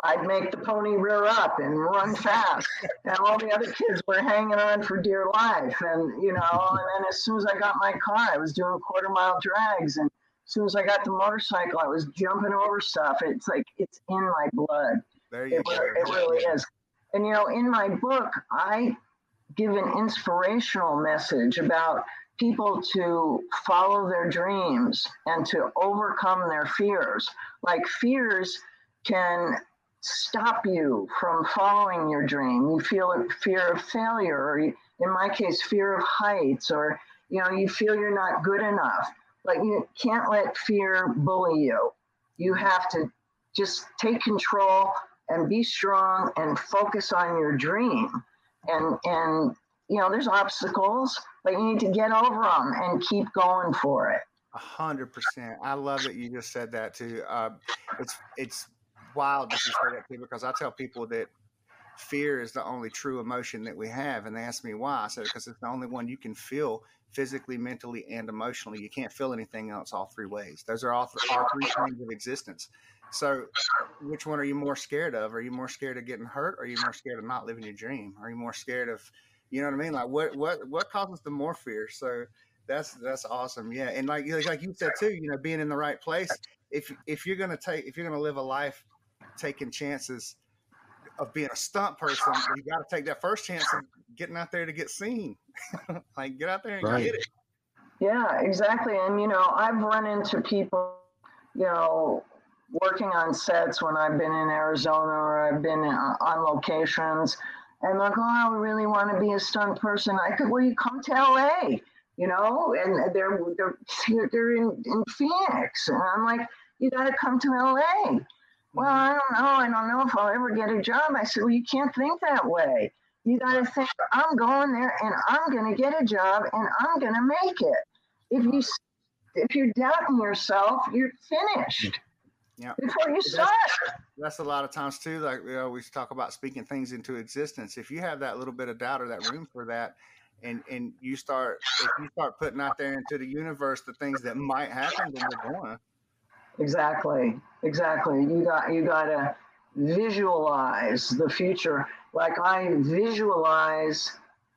I'd make the pony rear up and run (laughs) fast, and all the other kids were hanging on for dear life. And you know, and then as soon as I got my car, I was doing quarter mile drags, and as soon as I got the motorcycle, I was jumping over stuff. It's like it's in my blood. There you It, go. it really is. And you know, in my book, I give an inspirational message about people to follow their dreams and to overcome their fears. Like fears can stop you from following your dream. You feel a fear of failure, or in my case, fear of heights, or you know, you feel you're not good enough. But you can't let fear bully you. You have to just take control and be strong and focus on your dream. And and you know, there's obstacles, but you need to get over them and keep going for it. A hundred percent. I love that you just said that too. Uh, it's it's wild that you say that too because I tell people that fear is the only true emotion that we have, and they ask me why. I said because it's the only one you can feel physically, mentally, and emotionally. You can't feel anything else all three ways. Those are all, th- all three kinds of existence. So, which one are you more scared of? Are you more scared of getting hurt? Or are you more scared of not living your dream? Are you more scared of, you know what I mean? Like what what what causes the more fear? So that's that's awesome. Yeah, and like like you said too, you know, being in the right place. If if you're gonna take if you're gonna live a life taking chances of being a stunt person, you got to take that first chance of getting out there to get seen. (laughs) like get out there and Right. get it. Yeah, exactly. And you know, I've run into people, you know, working on sets when I've been in Arizona or I've been uh, on locations, and like, oh, I really want to be a stunt person. I could, well, you come to LA, you know, and they're they're they're in, in Phoenix, and I'm like, you got to come to LA. Well, I don't know. I don't know if I'll ever get a job. I said, well, you can't think that way. You got to think, I'm going there and I'm going to get a job and I'm going to make it. If you if you're doubting yourself, you're finished. Yeah. Before you start. That's, that's a lot of times too. Like we always talk about speaking things into existence. If you have that little bit of doubt or that room for that, and and you start if you start putting out there into the universe the things that might happen, then they're going. Exactly. Exactly. You got you got to visualize the future. Like I visualize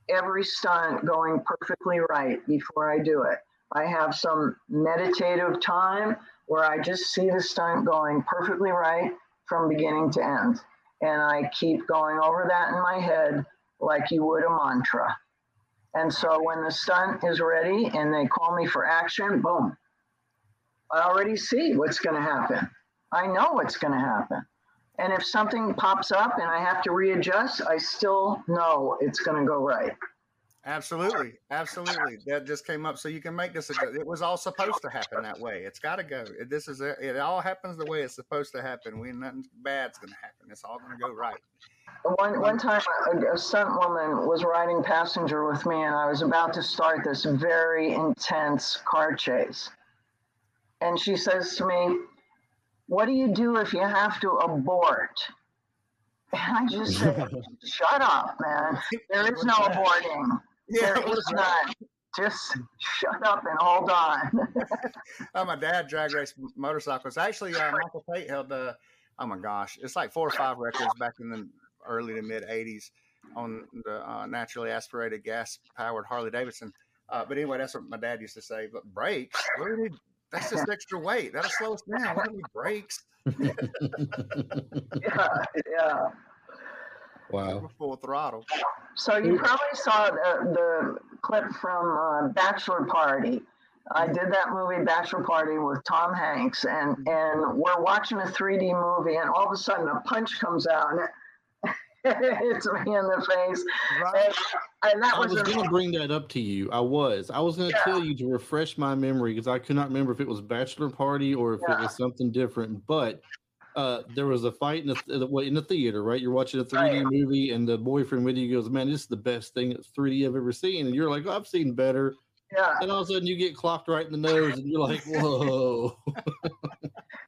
every stunt going perfectly right before I do it. I have some meditative time where I just see the stunt going perfectly right from beginning to end. And I keep going over that in my head like you would a mantra. And so when the stunt is ready and they call me for action, boom, I already see what's going to happen. I know what's going to happen. And if something pops up and I have to readjust, I still know it's going to go right. Absolutely, absolutely. That just came up, so you can make this. A, it was all supposed to happen that way. It's got to go. This is a, it. All happens the way it's supposed to happen. When nothing bad's going to happen, it's all going to go right. One one time, a, a stunt woman was riding passenger with me, and I was about to start this very intense car chase. And she says to me, "What do you do if you have to abort?" And I just said, (laughs) "Shut up, man. There is no (laughs) aborting." Yeah, There is none. Just shut up and hold on. (laughs) oh, my dad drag race motorcycles. Actually, uh, Michael Tate held the. Oh my gosh, it's like four or five records back in the early to mid '80s on the uh, naturally aspirated gas powered Harley Davidson. Uh, but anyway, that's what my dad used to say. But brakes, what do need? That's just extra weight. That'll slow us down. What do we need brakes? (laughs) yeah, yeah. Wow. Full throttle. So you probably saw the, the clip from uh, Bachelor Party. I did that movie Bachelor Party with Tom Hanks, and and we're watching a 3D movie, and all of a sudden a punch comes out and it (laughs) hits me in the face, Right. and, and that I was, was going to bring that up to you. I was. I was going to Yeah. tell you to refresh my memory because I could not remember if it was bachelor party or if Yeah. it was something different. But uh, there was a fight in the, the well, in the theater, right? You're watching a 3D Right. movie, and the boyfriend with you goes, "Man, this is the best thing that's 3D I've ever seen." And you're like, oh, "I've seen better." yeah, And all of a sudden, you get clocked right in the nose, and you're like, (laughs) "Whoa!" (laughs)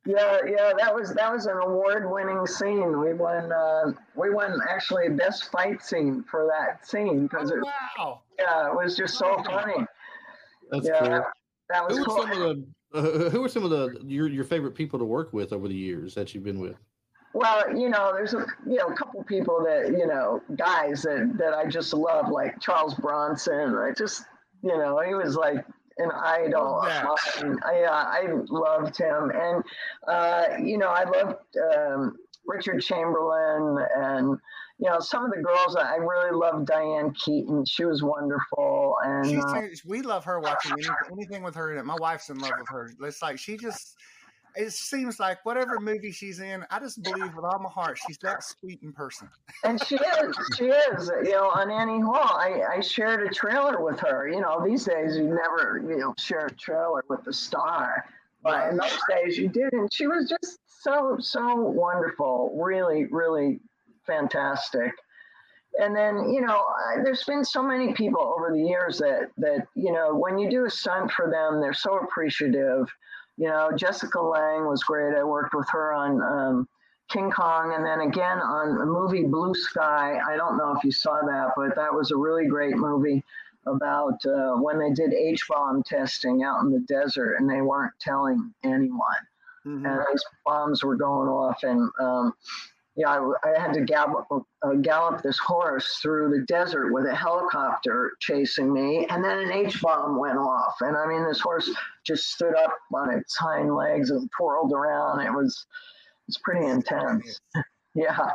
yeah, yeah. That was that was an award-winning scene. We won uh, we won actually best fight scene for that scene because it, Wow. yeah, it was just so funny. That's Yeah, cool. That was Who cool. are some of the uh, (laughs) who are some of the your your favorite people to work with over the years that you've been with? Well, you know, there's a you know a couple people that you know guys that that I just love, like Charles Bronson. I just you know he was like an idol. Love that. of mine. I, uh, I loved him, and uh, you know I loved um, Richard Chamberlain, and you know some of the girls. I really loved Diane Keaton. She was wonderful, and She's, uh, we love her watching anything, anything with her in it. My wife's in love with her. It's like she just. It seems like whatever movie she's in, I just believe with all my heart she's that sweet in person. And she is, she is. You know, on Annie Hall, I, I shared a trailer with her. You know, these days you never, you know, share a trailer with the star. But in those days you did. And she was just so, so wonderful. Really, really fantastic. And then, you know, I- there's been so many people over the years that, that, you know, when you do a stunt for them, they're so appreciative. You know, Jessica Lange was great. I worked with her on, um, King Kong, and then again on the movie Blue Sky. I don't know if you saw that, but that was a really great movie about uh, when they did H bomb testing out in the desert and they weren't telling anyone. Mhm. And these bombs were going off, and um, yeah, I, I had to gallop, uh, gallop this horse through the desert with a helicopter chasing me, and then an H bomb went off, and I mean, this horse just stood up on its hind legs and twirled around. It was it's pretty intense. (laughs) yeah,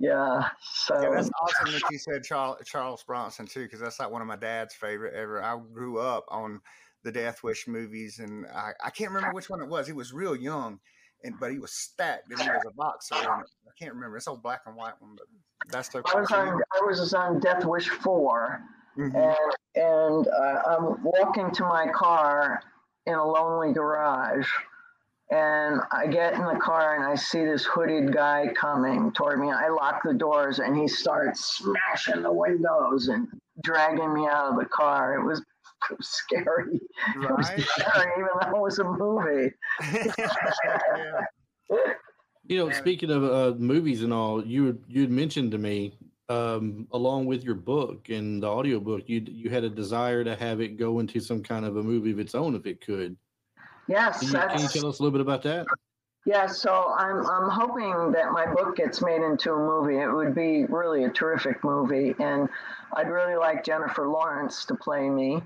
yeah. So Yeah, that's awesome that you said Charles, Charles Bronson too, because that's like one of my dad's favorite ever. I grew up on the Death Wish movies, and I, I can't remember which one it was. He was real young, and but he was stacked, and he was a boxer. I can't remember. It's old black and white one, but that's the. I was on. I was on Death Wish 4 Mhm. and and uh, I'm walking to my car in a lonely garage, and I get in the car and I see this hooded guy coming toward me. I lock the doors and he starts smashing the windows and dragging me out of the car. It was, it was scary. It was scary, even though it was a movie. yeah. (laughs) You know, Yeah. speaking of uh, movies and all, you you had mentioned to me, um, along with your book and the audiobook, you you had a desire to have it go into some kind of a movie of its own, if it could. Yes, Can you, can you tell us a little bit about that? Yeah, so I'm I'm hoping that my book gets made into a movie. It would be really a terrific movie, and I'd really like Jennifer Lawrence to play me.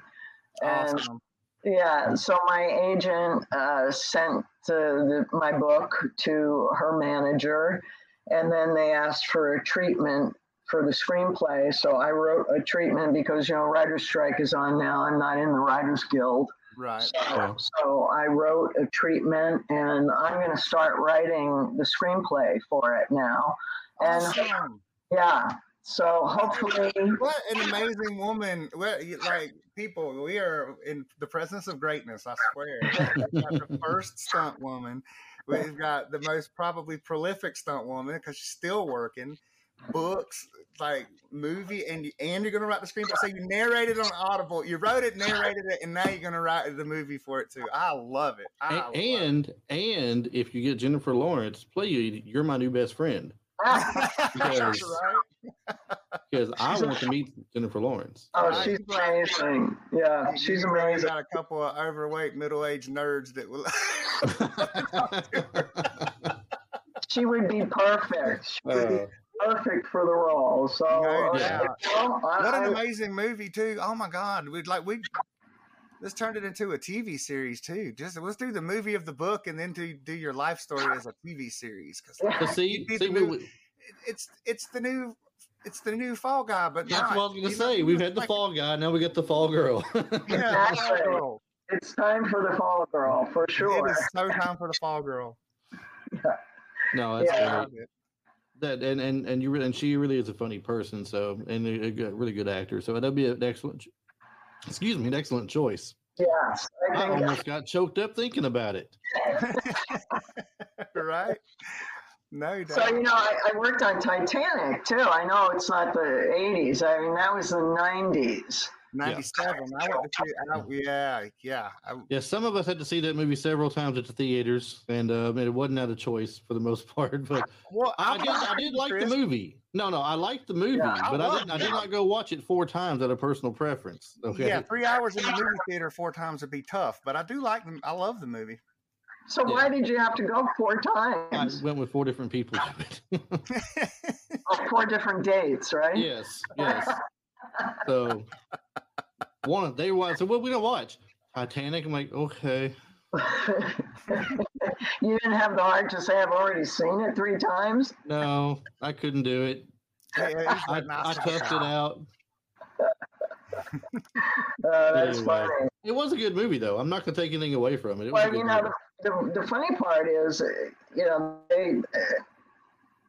And Awesome. yeah, so my agent uh, sent uh, the, my book to her manager, and then they asked for a treatment for the screenplay. So I wrote a treatment because you know writer's strike is on now. I'm not in the Writers Guild. Right. So, so I wrote a treatment, and I'm going to start writing the screenplay for it now. And Awesome. yeah, so hopefully, What an amazing woman! Well, you- like people, we are in the presence of greatness. I swear. (laughs) We've got the first stunt woman. We've got the most probably prolific stunt woman because she's still working. Books, like movie, and you, and you're gonna write the screenplay. So you narrated on Audible. You wrote it, narrated it, and now you're gonna write the movie for it too. I love it. I A- love it. and and if you get Jennifer Lawrence play you, you're my new best friend Yes. right? because I want to meet Jennifer Lawrence. oh, she's amazing. Yeah, she's You probably amazing. Got a couple of overweight, middle-aged nerds that will. (laughs) She would be perfect. She would be Uh, perfect for the role. So, No uh, doubt. well, I- what an I- amazing movie too! Oh my God, we'd like we. Let's turn it into a TV series too. Just let's do the movie of the book and then do do your life story as a TV series because but see, see, we, new- we- it's it's the new it's the new Fall Guy. But that's not, what I was going to you know, say. We've had the like- Fall Guy, now we got the Fall Girl. (laughs) Yeah. Fall Girl. it's time for the Fall Girl for sure. It is so time for the Fall Girl. no, that's Yeah. Great. That and and and you really, and she really is a funny person. So and a, a good, really good actor. So that'd be an excellent. Ch- Excuse me, an excellent choice. Yeah, I I think almost got choked up thinking about it. (laughs) right? No doubt. So you know, I, I worked on Titanic too. I know it's not the '80s. I mean, that was the '90s. 97. I went to see, I, yeah, yeah. I, Yeah, some of us had to see that movie several times at the theaters, and uh, it wasn't out of choice for the most (laughs) part. But well, I I'm did, I did like the movie. No, no, I liked the movie, Yeah, I but I love didn't. I did not go watch it four times out of personal preference. (laughs) Okay. Yeah, three hours in the movie theater four times would be tough, but I do like them. I love the movie. So why did you have to go four times? I times? went with four different people to it. Oh, four different dates, right? yes, yes. So (laughs) one they were so what we don't watch Titanic. I'm like, okay, (laughs) you didn't have the heart to say I've already seen it three times. no, I couldn't do it. Yeah, yeah, I, like, I toughed it out. Uh, that's Anyway. funny. It was a good movie, though. I'm not going to take anything away from it. it Well, you know, the, the, the funny part is, uh, you know, they, uh,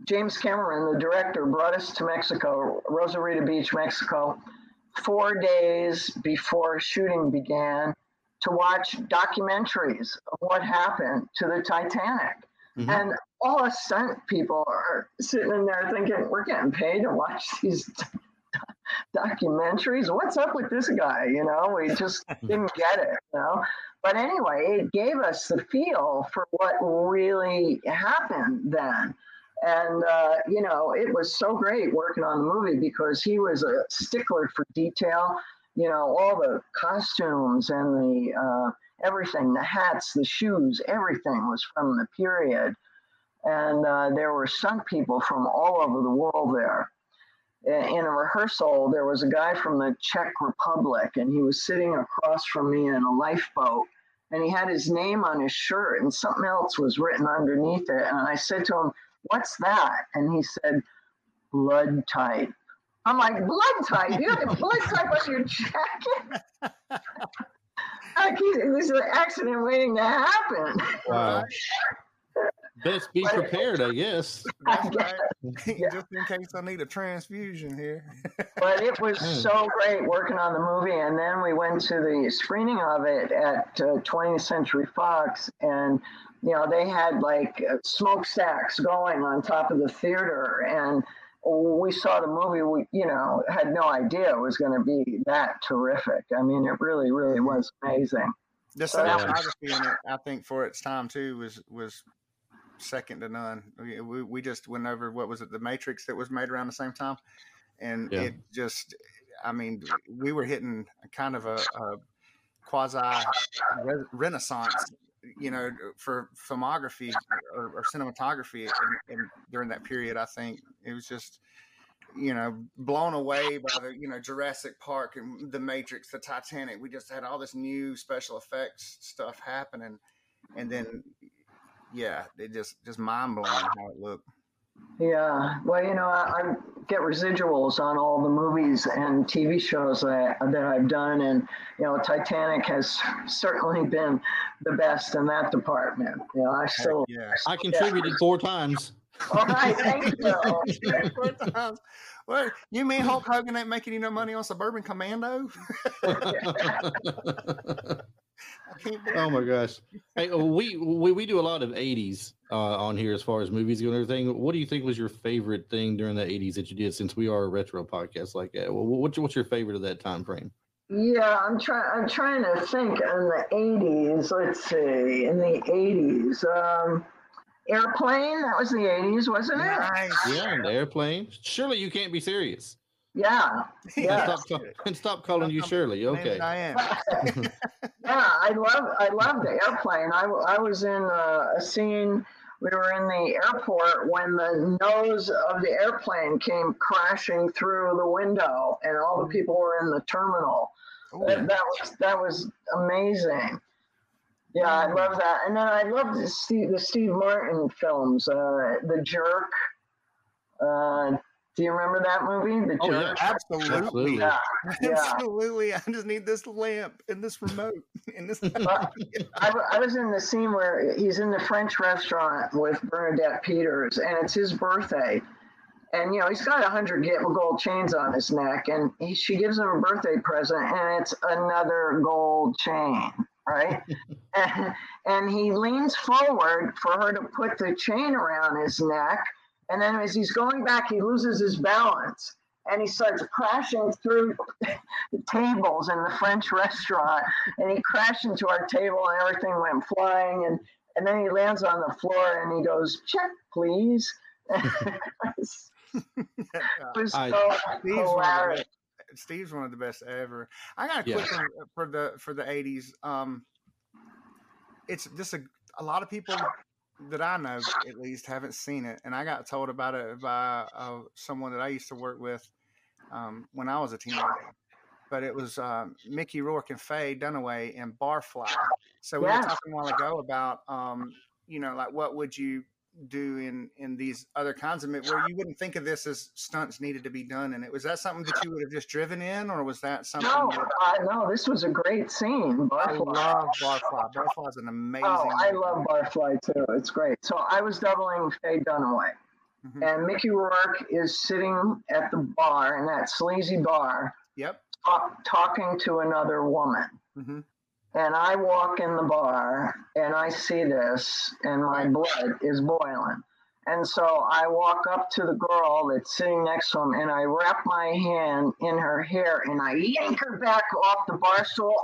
James Cameron, the director, brought us to Mexico, Rosarito Beach, Mexico, four days before shooting began to watch documentaries of what happened to the Titanic. Mhm. And all us stunt people are sitting in there thinking, we're getting paid to watch these (laughs) documentaries. What's up with this guy? You know, we just (laughs) didn't get it, you know. But anyway, it gave us the feel for what really happened then. And, uh, you know, it was so great working on the movie because he was a stickler for detail. You know, all the costumes and the uh, everything, the hats, the shoes, everything was from the period. And uh, there were stunt people from all over the world there. In a rehearsal, there was a guy from the Czech Republic, and he was sitting across from me in a lifeboat. And he had his name on his shirt, and something else was written underneath it. And I said to him, What's that? And he said, Blood type. I'm like, Blood type? You have a blood type on your jacket? (laughs) like it was an accident waiting to happen. Wow. Best be prepared, I guess. (laughs) That's right. (laughs) (laughs) Just in case I need a transfusion here. but it was so great working on the movie. And then we went to the screening of it at uh, 20th Century Fox, and you know they had like uh, smokestacks going on top of the theater, and we saw the movie. We you know had no idea it was going to be that terrific. I mean, it really, really was amazing. The cinematography in it, I think, for its time too, was was second to none. We, we, we just went over what was it, the Matrix that was made around the same time, and Yeah. it just, I mean, we were hitting kind of a, a quasi re- renaissance, you know, for filmography or, or cinematography, and, and during that period, I think it was just. You know, blown away by the you know Jurassic Park and the Matrix, the Titanic. We just had all this new special effects stuff happening, and then yeah, it just just mind blowing how it looked. Yeah, well, you know, I, I get residuals on all the movies and TV shows that, that I've done, and you know, Titanic has certainly been the best in that department. You know, I still. yeah. I contributed four times. All right, thank you. (laughs) well, you mean Hulk Hogan ain't making you no money on Suburban Commando? (laughs) (laughs) I can't believe oh my gosh! Hey, uh, we we we do a lot of '80s uh, on here as far as movies go and everything. What do you think was your favorite thing during the '80s that you did? Since we are a retro podcast like that, Well, what's what's your favorite of that time frame? Yeah, I'm trying. I'm trying to think. In the '80s, let's see. In the '80s, um, Airplane. That was the '80s, wasn't it? Nice. Yeah, and airplane. Surely you can't be serious. Yeah, And (laughs) stop, and (laughs) stop calling you Shirley. Okay. Diane. (laughs) yeah. I love. I love the airplane. I, I was in uh, a scene. We were in the airport when the nose of the airplane came crashing through the window, and all the people were in the terminal. That, that was that was amazing. Yeah, I love that. And then I love the Steve, the Steve Martin films, uh, The Jerk. Uh, do you remember that movie, The Oh, yeah. Absolutely. Absolutely. Yeah, yeah. Absolutely. I just need this lamp and this remote and this. But (laughs) I, w- I was in the scene where he's in the French restaurant with Bernadette Peters, and it's his birthday. And you know he's got a hundred gi- gold chains on his neck, and he, she gives him a birthday present, and it's another gold chain, right? (laughs) and, and he leans forward for her to put the chain around his neck, and then as he's going back, he loses his balance, and he starts crashing through (laughs) the tables in the French restaurant, and he crashed into our table, and everything went flying, and and then he lands on the floor, and he goes, "Check, please." (laughs) It was (laughs) so Steve's one, of the hilarious. best, Steve's one of the best ever. I got a Yeah. quick one for the for the eighties. Um, it's just a, a lot of people that I know at least haven't seen it, and I got told about it by uh, someone that I used to work with um, when I was a teenager. But it was um, Mickey Rourke and Faye Dunaway in Barfly. So we Yes. were talking a while ago about um, you know like what would you do in in these other kinds of where you wouldn't think of this as stunts needed to be done and it. Was that something that you would have just driven in, or was that something? No, that- I no, this was a great scene. I Barfly. love Barfly. Barfly is an amazing. Oh, I movie. love Barfly too. It's great. So I was doubling Faye Dunaway. Mhm. And Mickey Rourke is sitting at the bar in that sleazy bar, Yep. talk, talking to another woman. hmm And I walk in the bar and I see this, and my blood is boiling. And so I walk up to the girl that's sitting next to him, and I wrap my hand in her hair, and I yank her back off the bar stool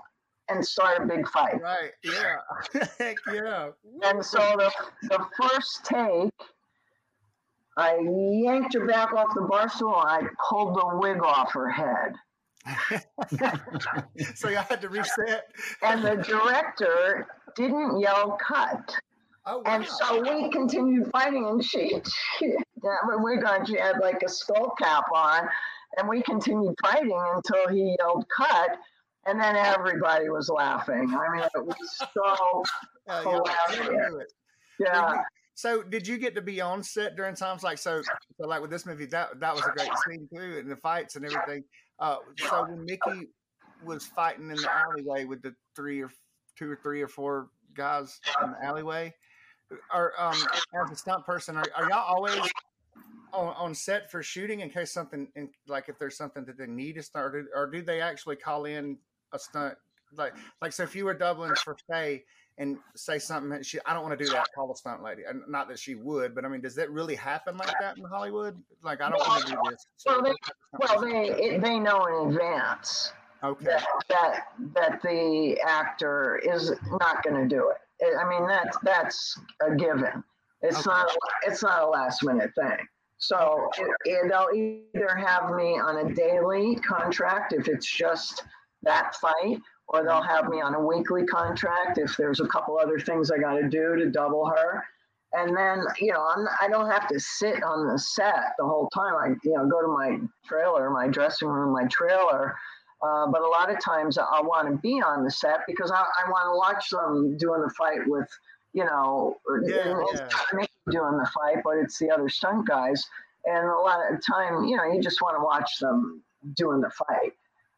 and start a big fight. Right. Yeah. (laughs) Heck yeah. And so the, the first take, I yanked her back off the bar stool and I pulled the wig off her head. (laughs) so you had to reset. And the director didn't yell cut. Oh, wow. And so we continued fighting, and she, wig on, she had like a skull cap on, and we continued fighting until he yelled cut, and then everybody was laughing. I mean, it was so, hilarious. yeah. So did you get to be on set during times like so? So like with this movie, that that was a great scene too, and the fights and everything. Uh, so when Mickey was fighting in the alleyway with the three or two or three or four guys in the alleyway. Are um as a stunt person, are, are y'all always on, on set for shooting in case something in, like if there's something that they need to start, or, or do they actually call in a stunt like like so if you were doubling for Faye and say something she I don't want to do that, call the stunt lady. And not that she would, but I mean, does that really happen like that in Hollywood? Like I don't want to do this. So Well, they, well, they it, they know in advance okay. that that, that the actor is not going to do it. I- mean, that's that's a given. It's Okay. not it's not a last minute thing. So it, it, they'll either have me on a daily contract if it's just that fight, or they'll have me on a weekly contract if there's a couple other things I got to do to double her. And then you know I'm, I don't have to sit on the set the whole time. I you know go to my trailer, my dressing room, my trailer. Uh, but a lot of times I want to be on the set because I, I want to watch them doing the fight with, you know, Yeah, yeah. doing the fight, but it's the other stunt guys. And a lot of time, you know, you just want to watch them doing the fight.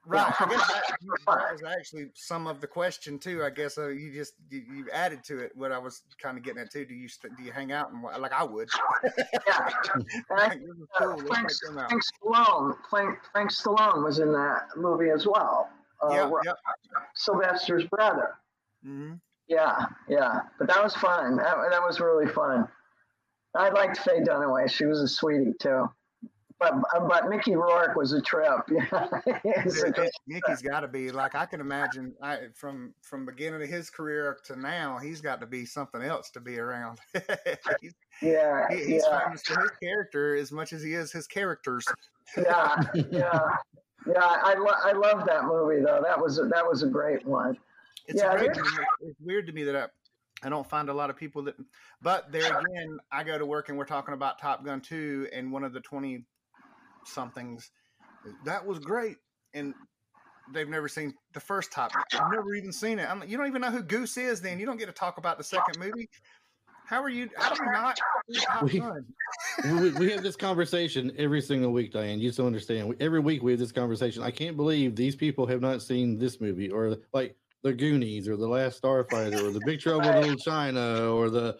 Right. I guess that, that was actually some of the question too. I guess uh, you just you, you added to it what I was kind of getting at too. Do you do you hang out and like I would? Yeah. (laughs) Like, cool. Let's Frank, Stallone, Frank, Frank Stallone was in that movie as well. Uh, yep. Sylvester's brother. hmm Yeah, yeah. But that was fun. That, that was really fun. I liked Faye Dunaway. She was a sweetie too. But uh, but Mickey Rourke was a trip. (laughs) Yeah, It's a good- Mickey's got to be like I can imagine. I from from beginning of his career to now, he's got to be something else to be around. (laughs) yeah, he, he's yeah, famous for his character as much as he is his characters. yeah, yeah, yeah. I lo- I love that movie though. That was a, that was a great one. It's Yeah, weird. To me, it's weird to me that I, I don't find a lot of people that. But there again, I go to work and we're talking about Top Gun two, and one of the twenty somethings that was great, and they've never seen the first Top. Gun. I've never even seen it. I'm, you don't even know who Goose is. Then you don't get to talk about the second movie. How are you? How do you not? see Top We- we, we have this conversation every single week, Diane. You just don't understand. We, every week we have this conversation. I can't believe these people have not seen this movie or like the Goonies or the Last Starfighter or the Big Trouble in Little China or the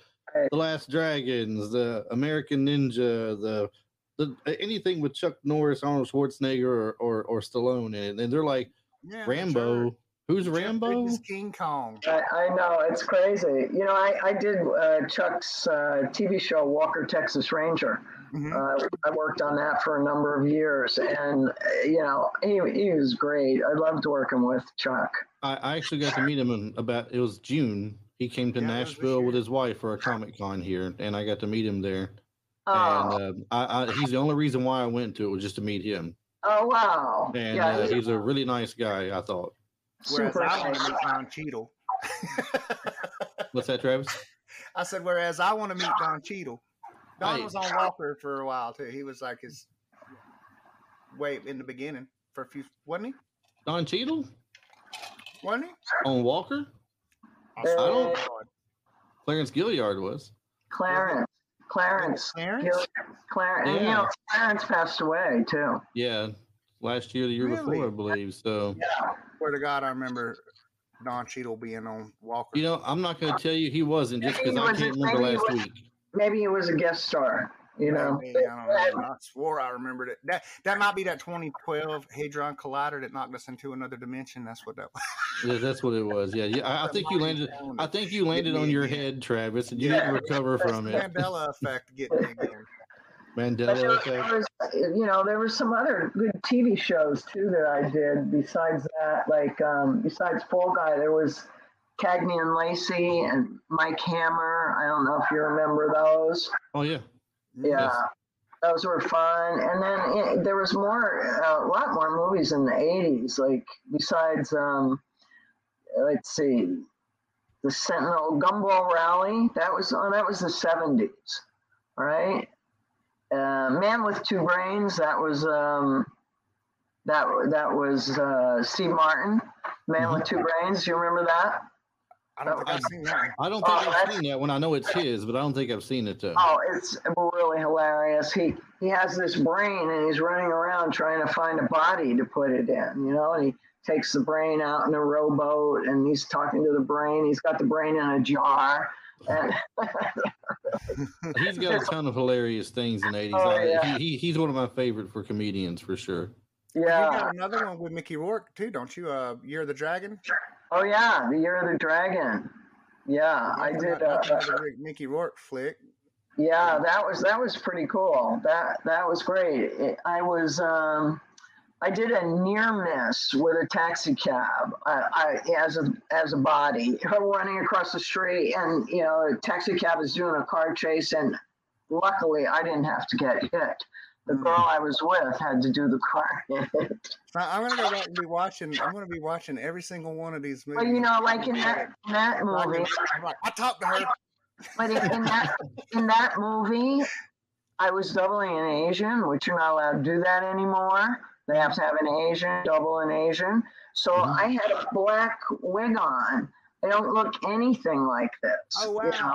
the Last Dragons, the American Ninja, the the anything with Chuck Norris, Arnold Schwarzenegger, or or, or Stallone in it, and they're like Yeah, Rambo. sure. Who's Rambo? Bridges' King Kong. I, I know it's crazy. You know, I I did uh, Chuck's uh, TV show Walker Texas Ranger. Mhm. Uh, I worked on that for a number of years, and uh, you know, he he was great. I loved working with Chuck. I, I actually got to meet him in about it was June. He came to Yeah, it was this Nashville with his wife for a Comic Con here, and I got to meet him there. Oh, And uh, I, I, he's the only reason why I went to it was just to meet him. oh wow! And yeah, uh, he's he's a really nice guy. I thought. Whereas super I want to meet Don Cheadle. (laughs) (laughs) What's that, Travis? I said, whereas I want to meet Don Cheadle. Don Hey. was on Walker for a while too. He was like his way in the beginning for a few, wasn't he? Don Cheadle Wasn't he? on Walker. I don't- Clarence Gilyard was. Clarence. Clarence. Oh, Clarence? Gil- Clarence. And, you know, Clarence passed away too. Yeah, last year, the year Really? before, I believe. So Swear to God, I remember Don Cheadle being on Walker. you know, I'm not going to uh, tell you he wasn't just because Maybe I was- can't remember last was- week. Maybe he was a guest star. You know. Maybe, I don't know. I swore I remembered it. That that might be that 2012 Hadron Collider that knocked us into another dimension. That's what that was. Yeah, that's what it was. Yeah, yeah. I, I think you landed. I think you landed on your head, Travis, and you Yeah. didn't recover That's from it. Mandela effect getting me again. Mandela there, effect. there was, you know, there were some other good TV shows too that I did besides that. Like um, besides Fall Guy, there was Cagney and Lacey and Mike Hammer. I don't know if you remember those. Oh yeah. Yeah, Yes. those were fun. And then eh, there was more, a lot more movies in the '80s. Like besides, um, let's see, the Sentinel Gumball Rally. That was oh, that was the '70s, right? Uh, Man with Two Brains. That was um, that that was uh, Steve Martin. Man with Two Brains. You remember that? I don't think I've seen that. One. I don't think oh, I've seen that one. I know it's his, but I don't think I've seen it. Though. Oh, it's really hilarious. He he has this brain, and he's running around trying to find a body to put it in. You know, and he takes the brain out in a rowboat, and he's talking to the brain. He's got the brain in a jar. (laughs) He's got a (laughs) ton of hilarious things in the 80s. Oh, yeah. he, he, he's one of my favorite for comedians for sure. Yeah. You got another one with Mickey Rourke too, don't you? Uh, Year of the Dragon. Oh yeah, the Year of the Dragon. Yeah, I did. Uh, Mickey Rourke flick. Yeah, that was that was pretty cool. That that was great. It, I was um, I did a near miss with a taxi cab. I, I, as a as a body, her running across the street, and you know, a taxi cab is doing a car chase, and luckily I didn't have to get hit the mm. girl I was with had to do the car (laughs) I'm gonna go back and be watching. I'm gonna be watching every single one of these movies. Well, you know, like in that in that movie, I'm like, I talked to her. But in, in that in that movie, I was doubling an Asian, which you're not allowed to do that anymore. They have to have an Asian, double an Asian. So mm-hmm. I had a black wig on. I don't look anything like this. Oh wow! You know?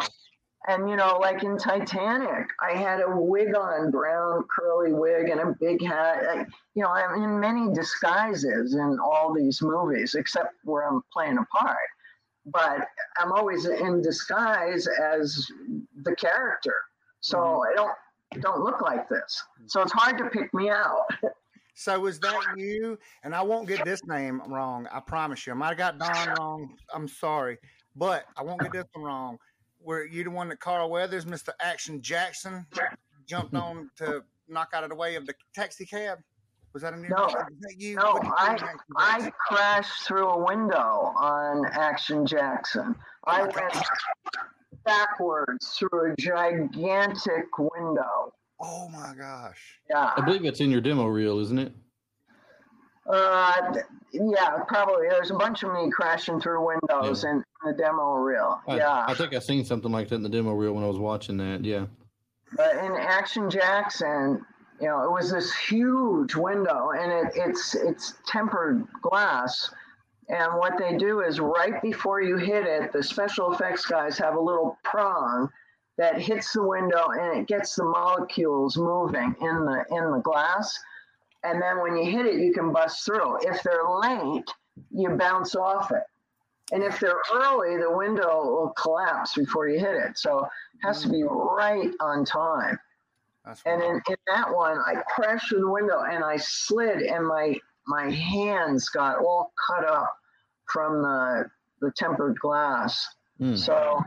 And you know, like in Titanic, I had a wig on, brown curly wig, and a big hat. I, you know, I'm in many disguises in all these movies, except where I'm playing a part. But I'm always in disguise as the character, so mm-hmm. I don't don't look like this. So it's hard to pick me out. (laughs) So was that you? And I won't get this name wrong. I promise you. I might have got Don wrong. I'm sorry, but I won't get this one wrong were you the one that Carl Weathers, Mr. Action Jackson, jumped on to knock out of the way of the taxi cab? Was that a new no, you? No, I I crashed through a window on Action Jackson. Oh I went backwards through a gigantic window. Oh my gosh! Yeah, I believe it's in your demo reel, isn't it? Uh, yeah, probably. There's a bunch of me crashing through windows yeah. in the demo reel. I, yeah, I think I seen something like that in the demo reel when I was watching that. Yeah. But in Action Jackson, you know, it was this huge window, and it, it's it's tempered glass. And what they do is right before you hit it, the special effects guys have a little prong that hits the window and it gets the molecules moving in the in the glass and then when you hit it, you can bust through. If they're late, you bounce off it. And if they're early, the window will collapse before you hit it. So it has to be right on time. and in, in, that one, I crashed through the window and I slid, and my my hands got all cut up from the the tempered glass. Mm. So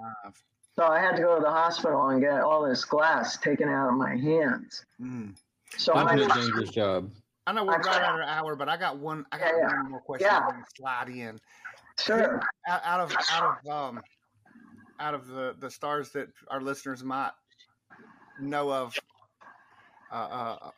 so I had to go to the hospital and get all this glass taken out of my hands. Mm. So that's a dangerous job. I know we're right at an hour, but I got one. I got yeah, one more question. Yeah. to slide in. Sure. Out, out of out of um out of the the stars that our listeners might know of, uh, uh,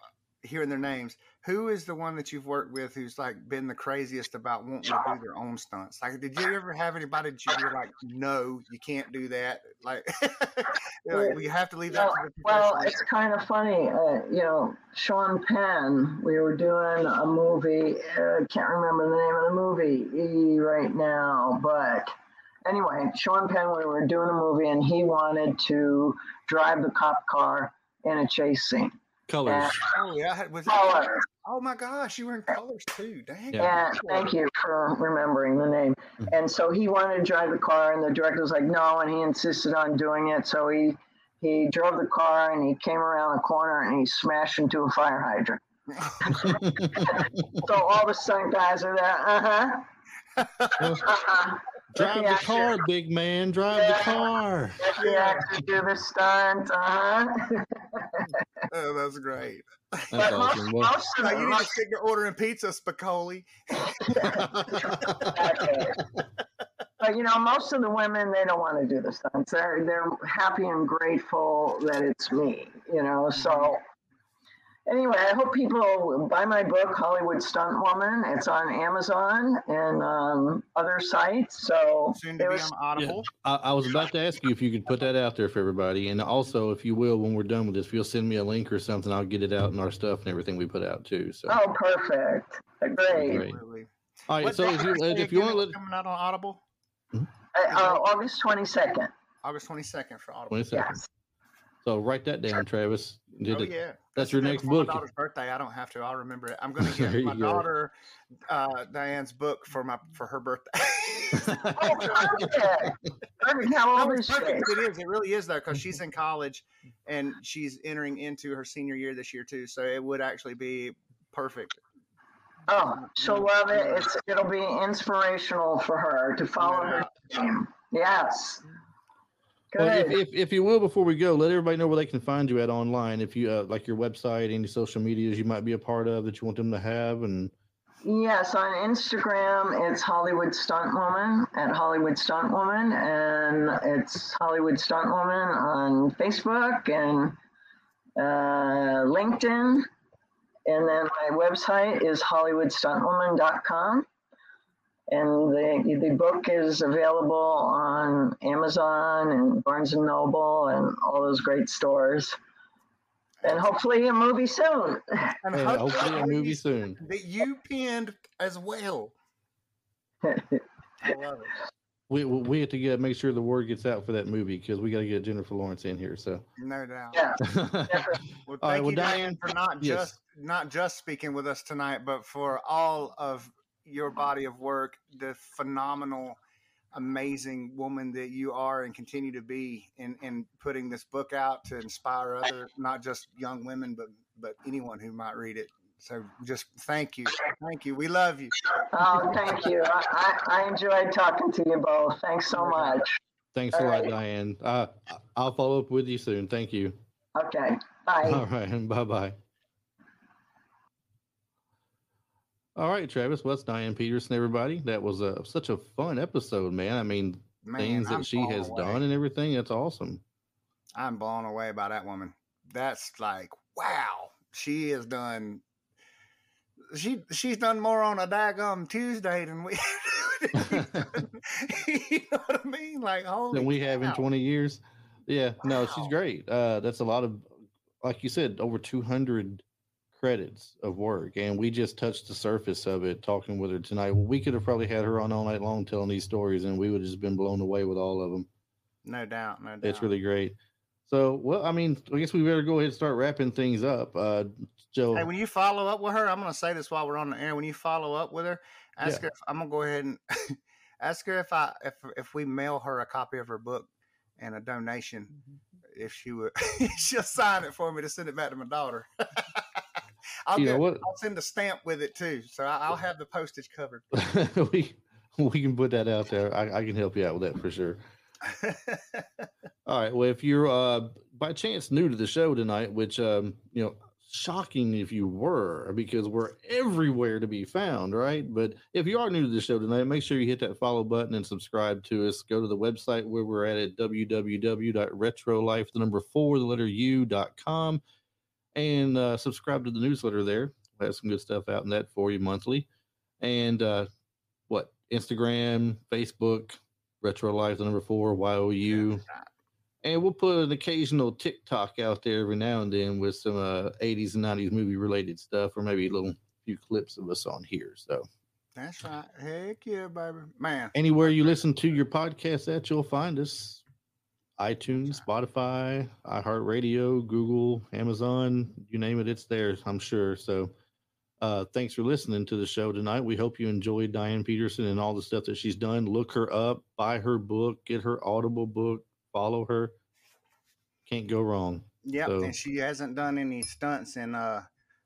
hearing their names, who is the one that you've worked with who's like been the craziest about wanting to do their own stunts? Like, did you ever have anybody that you were like, no, you can't do that? Like, (laughs) like we have to leave that. Well, well it's kind of funny, uh, you know. Sean Penn, we were doing a movie. I uh, can't remember the name of the movie right now, but anyway, Sean Penn, we were doing a movie, and he wanted to drive the cop car in a chase scene. Colors. oh yeah, was colors. Oh my gosh, you were in colors too. Dang. Yeah, thank you for remembering the name. Mm-hmm. And so he wanted to drive the car, and the director was like, no, and he insisted on doing it. So he he drove the car, and he came around the corner, and he smashed into a fire hydrant. (laughs) so all the stunt guys are there. Uh huh. uh-huh. Drive the car, big man. Drive yeah. the car. Yeah, to do the stunt. Uh-huh. (laughs) oh, that's great. That's awesome. Most, most of you need to stick to ordering pizza, Spicoli. (laughs) but you know, most of the women they don't want to do the stunts. They're they're happy and grateful that it's me. You know, so anyway, I hope people buy my book, Hollywood Stunt Woman. It's on Amazon and um, other sites. So soon to be on Audible. Yeah, I, I, was about to ask you if you could put that out there for everybody, and also if you will, when we're done with this, if you'll send me a link or something, I'll get it out in our stuff and everything we put out too. So oh, perfect, great. great. All right, what so if you, if you want to let coming out on Audible. Hmm? Uh, uh, August 22nd. August 22nd for Audible. 22nd. Yes. So write that down, Travis. Did Oh it- yeah, That's your next before book. My daughter's birthday. I don't have to. I'll remember it. I'm (laughs) going to There get my go. daughter uh, Diane's book for my for her birthday. (laughs) (laughs) Oh, perfect. Perfect. How old it's is she? perfect. It is. It really is though, because she's in college and she's entering into her senior year this year too. So it would actually be perfect. Oh, she'll love it. It's it'll be inspirational for her to follow No her dream. Yes. Well, if, if, if you will, before we go, let everybody know where they can find you at online. If you uh, like your website, any social medias you might be a part of that you want them to have, and Yes, on Instagram it's Hollywood Stunt Woman at Hollywood Stunt Woman, and it's Hollywood Stunt Woman on Facebook and uh, LinkedIn, and then my website is HollywoodStuntWoman.com. And the the book is available on Amazon and Barnes and Noble and all those great stores. And hopefully a movie soon. And hopefully a movie soon. that you pinned as well. (laughs) I love it. We we we have to get make sure the word gets out for that movie because we got to get Jennifer Lawrence in here. So, No doubt. yeah. Well, (laughs) All thank right, well, you, Diane, Diane, for not yes. just not just speaking with us tonight, but for all of your body of work, the phenomenal, amazing woman that you are and continue to be in, in putting this book out to inspire other, not just young women, but but anyone who might read it. So just thank you, thank you. We love you. Oh, thank you. I, I, I enjoyed talking to you both. Thanks so much. thanks a All lot, right. Diane. Uh, I'll follow up with you soon. Thank you. Okay. Bye. All right, (laughs) bye bye. All right, Travis. Well, that's Diane Peterson, everybody. That was a, such a fun episode, man. I mean, Man, things that I'm she has away. done and everything. That's awesome. I'm blown away by that woman. That's like wow. She has done. She she's done more on a daggum Tuesday than we. (laughs) (laughs) you know what I mean? Like holy. than we have in 20 years. Yeah, no, she's great. Uh, that's a lot of, like you said, over 200 credits of work, and we just touched the surface of it talking with her tonight. Well, we could have probably had her on all night long telling these stories, and we would have just been blown away with all of them. No doubt. No doubt. It's really great. So, well, I mean, I guess we better go ahead and start wrapping things up. Uh, Joe, Hey, when you follow up with her, I'm going to say this while we're on the air. When you follow up with her, ask Yeah. her. If, I'm going to go ahead and (laughs) ask her if I if if we mail her a copy of her book and a donation, Mm-hmm. if she would, (laughs) she'll sign it for me to send it back to my daughter. (laughs) I'll you get, know what? I'll send a stamp with it too, so I'll (laughs) have the postage covered. (laughs) we we can put that out there. I, I can help you out with that for sure. (laughs) All right. Well, if you're uh, by chance new to the show tonight, which um, you know, shocking if you were, because we're everywhere to be found, right? But if you are new to the show tonight, make sure you hit that follow button and subscribe to us. Go to the website where we're at at www.retrolife, the number four, the letter u dot com, and uh, subscribe to the newsletter there. We have some good stuff out in that for you monthly. And uh, what Instagram, Facebook, Retro Life, the number four, YOU. And we'll put an occasional TikTok out there every now and then with some uh, 80s and 90s movie related stuff, or maybe a little few clips of us on here. So That's right. Heck yeah, baby, man. anywhere you listen to your podcast at, you'll find us. iTunes, Spotify, iHeartRadio, Google, Amazon, you name it, it's there, I'm sure. So uh, thanks for listening to the show tonight. We hope you enjoyed Diane Peterson and all the stuff that she's done. Look her up, buy her book, get her Audible book, follow her. Can't go wrong. Yep, So- and she hasn't done any stunts in uh,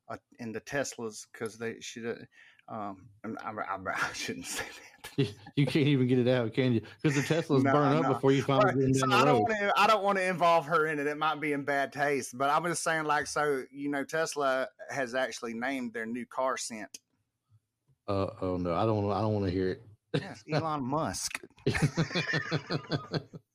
uh in the Teslas because they should. Um, I, I, (laughs) I shouldn't say that. You can't even get it out, can you? Because the Teslas No, burn up before you finally Right, get them so I don't want to. I don't want to involve her in it. It might be in bad taste. But I'm just saying, like, so you know, Tesla has actually named their new car scent. Uh, oh no, I don't. I don't want to hear it. Yes, Elon Musk. it. (laughs)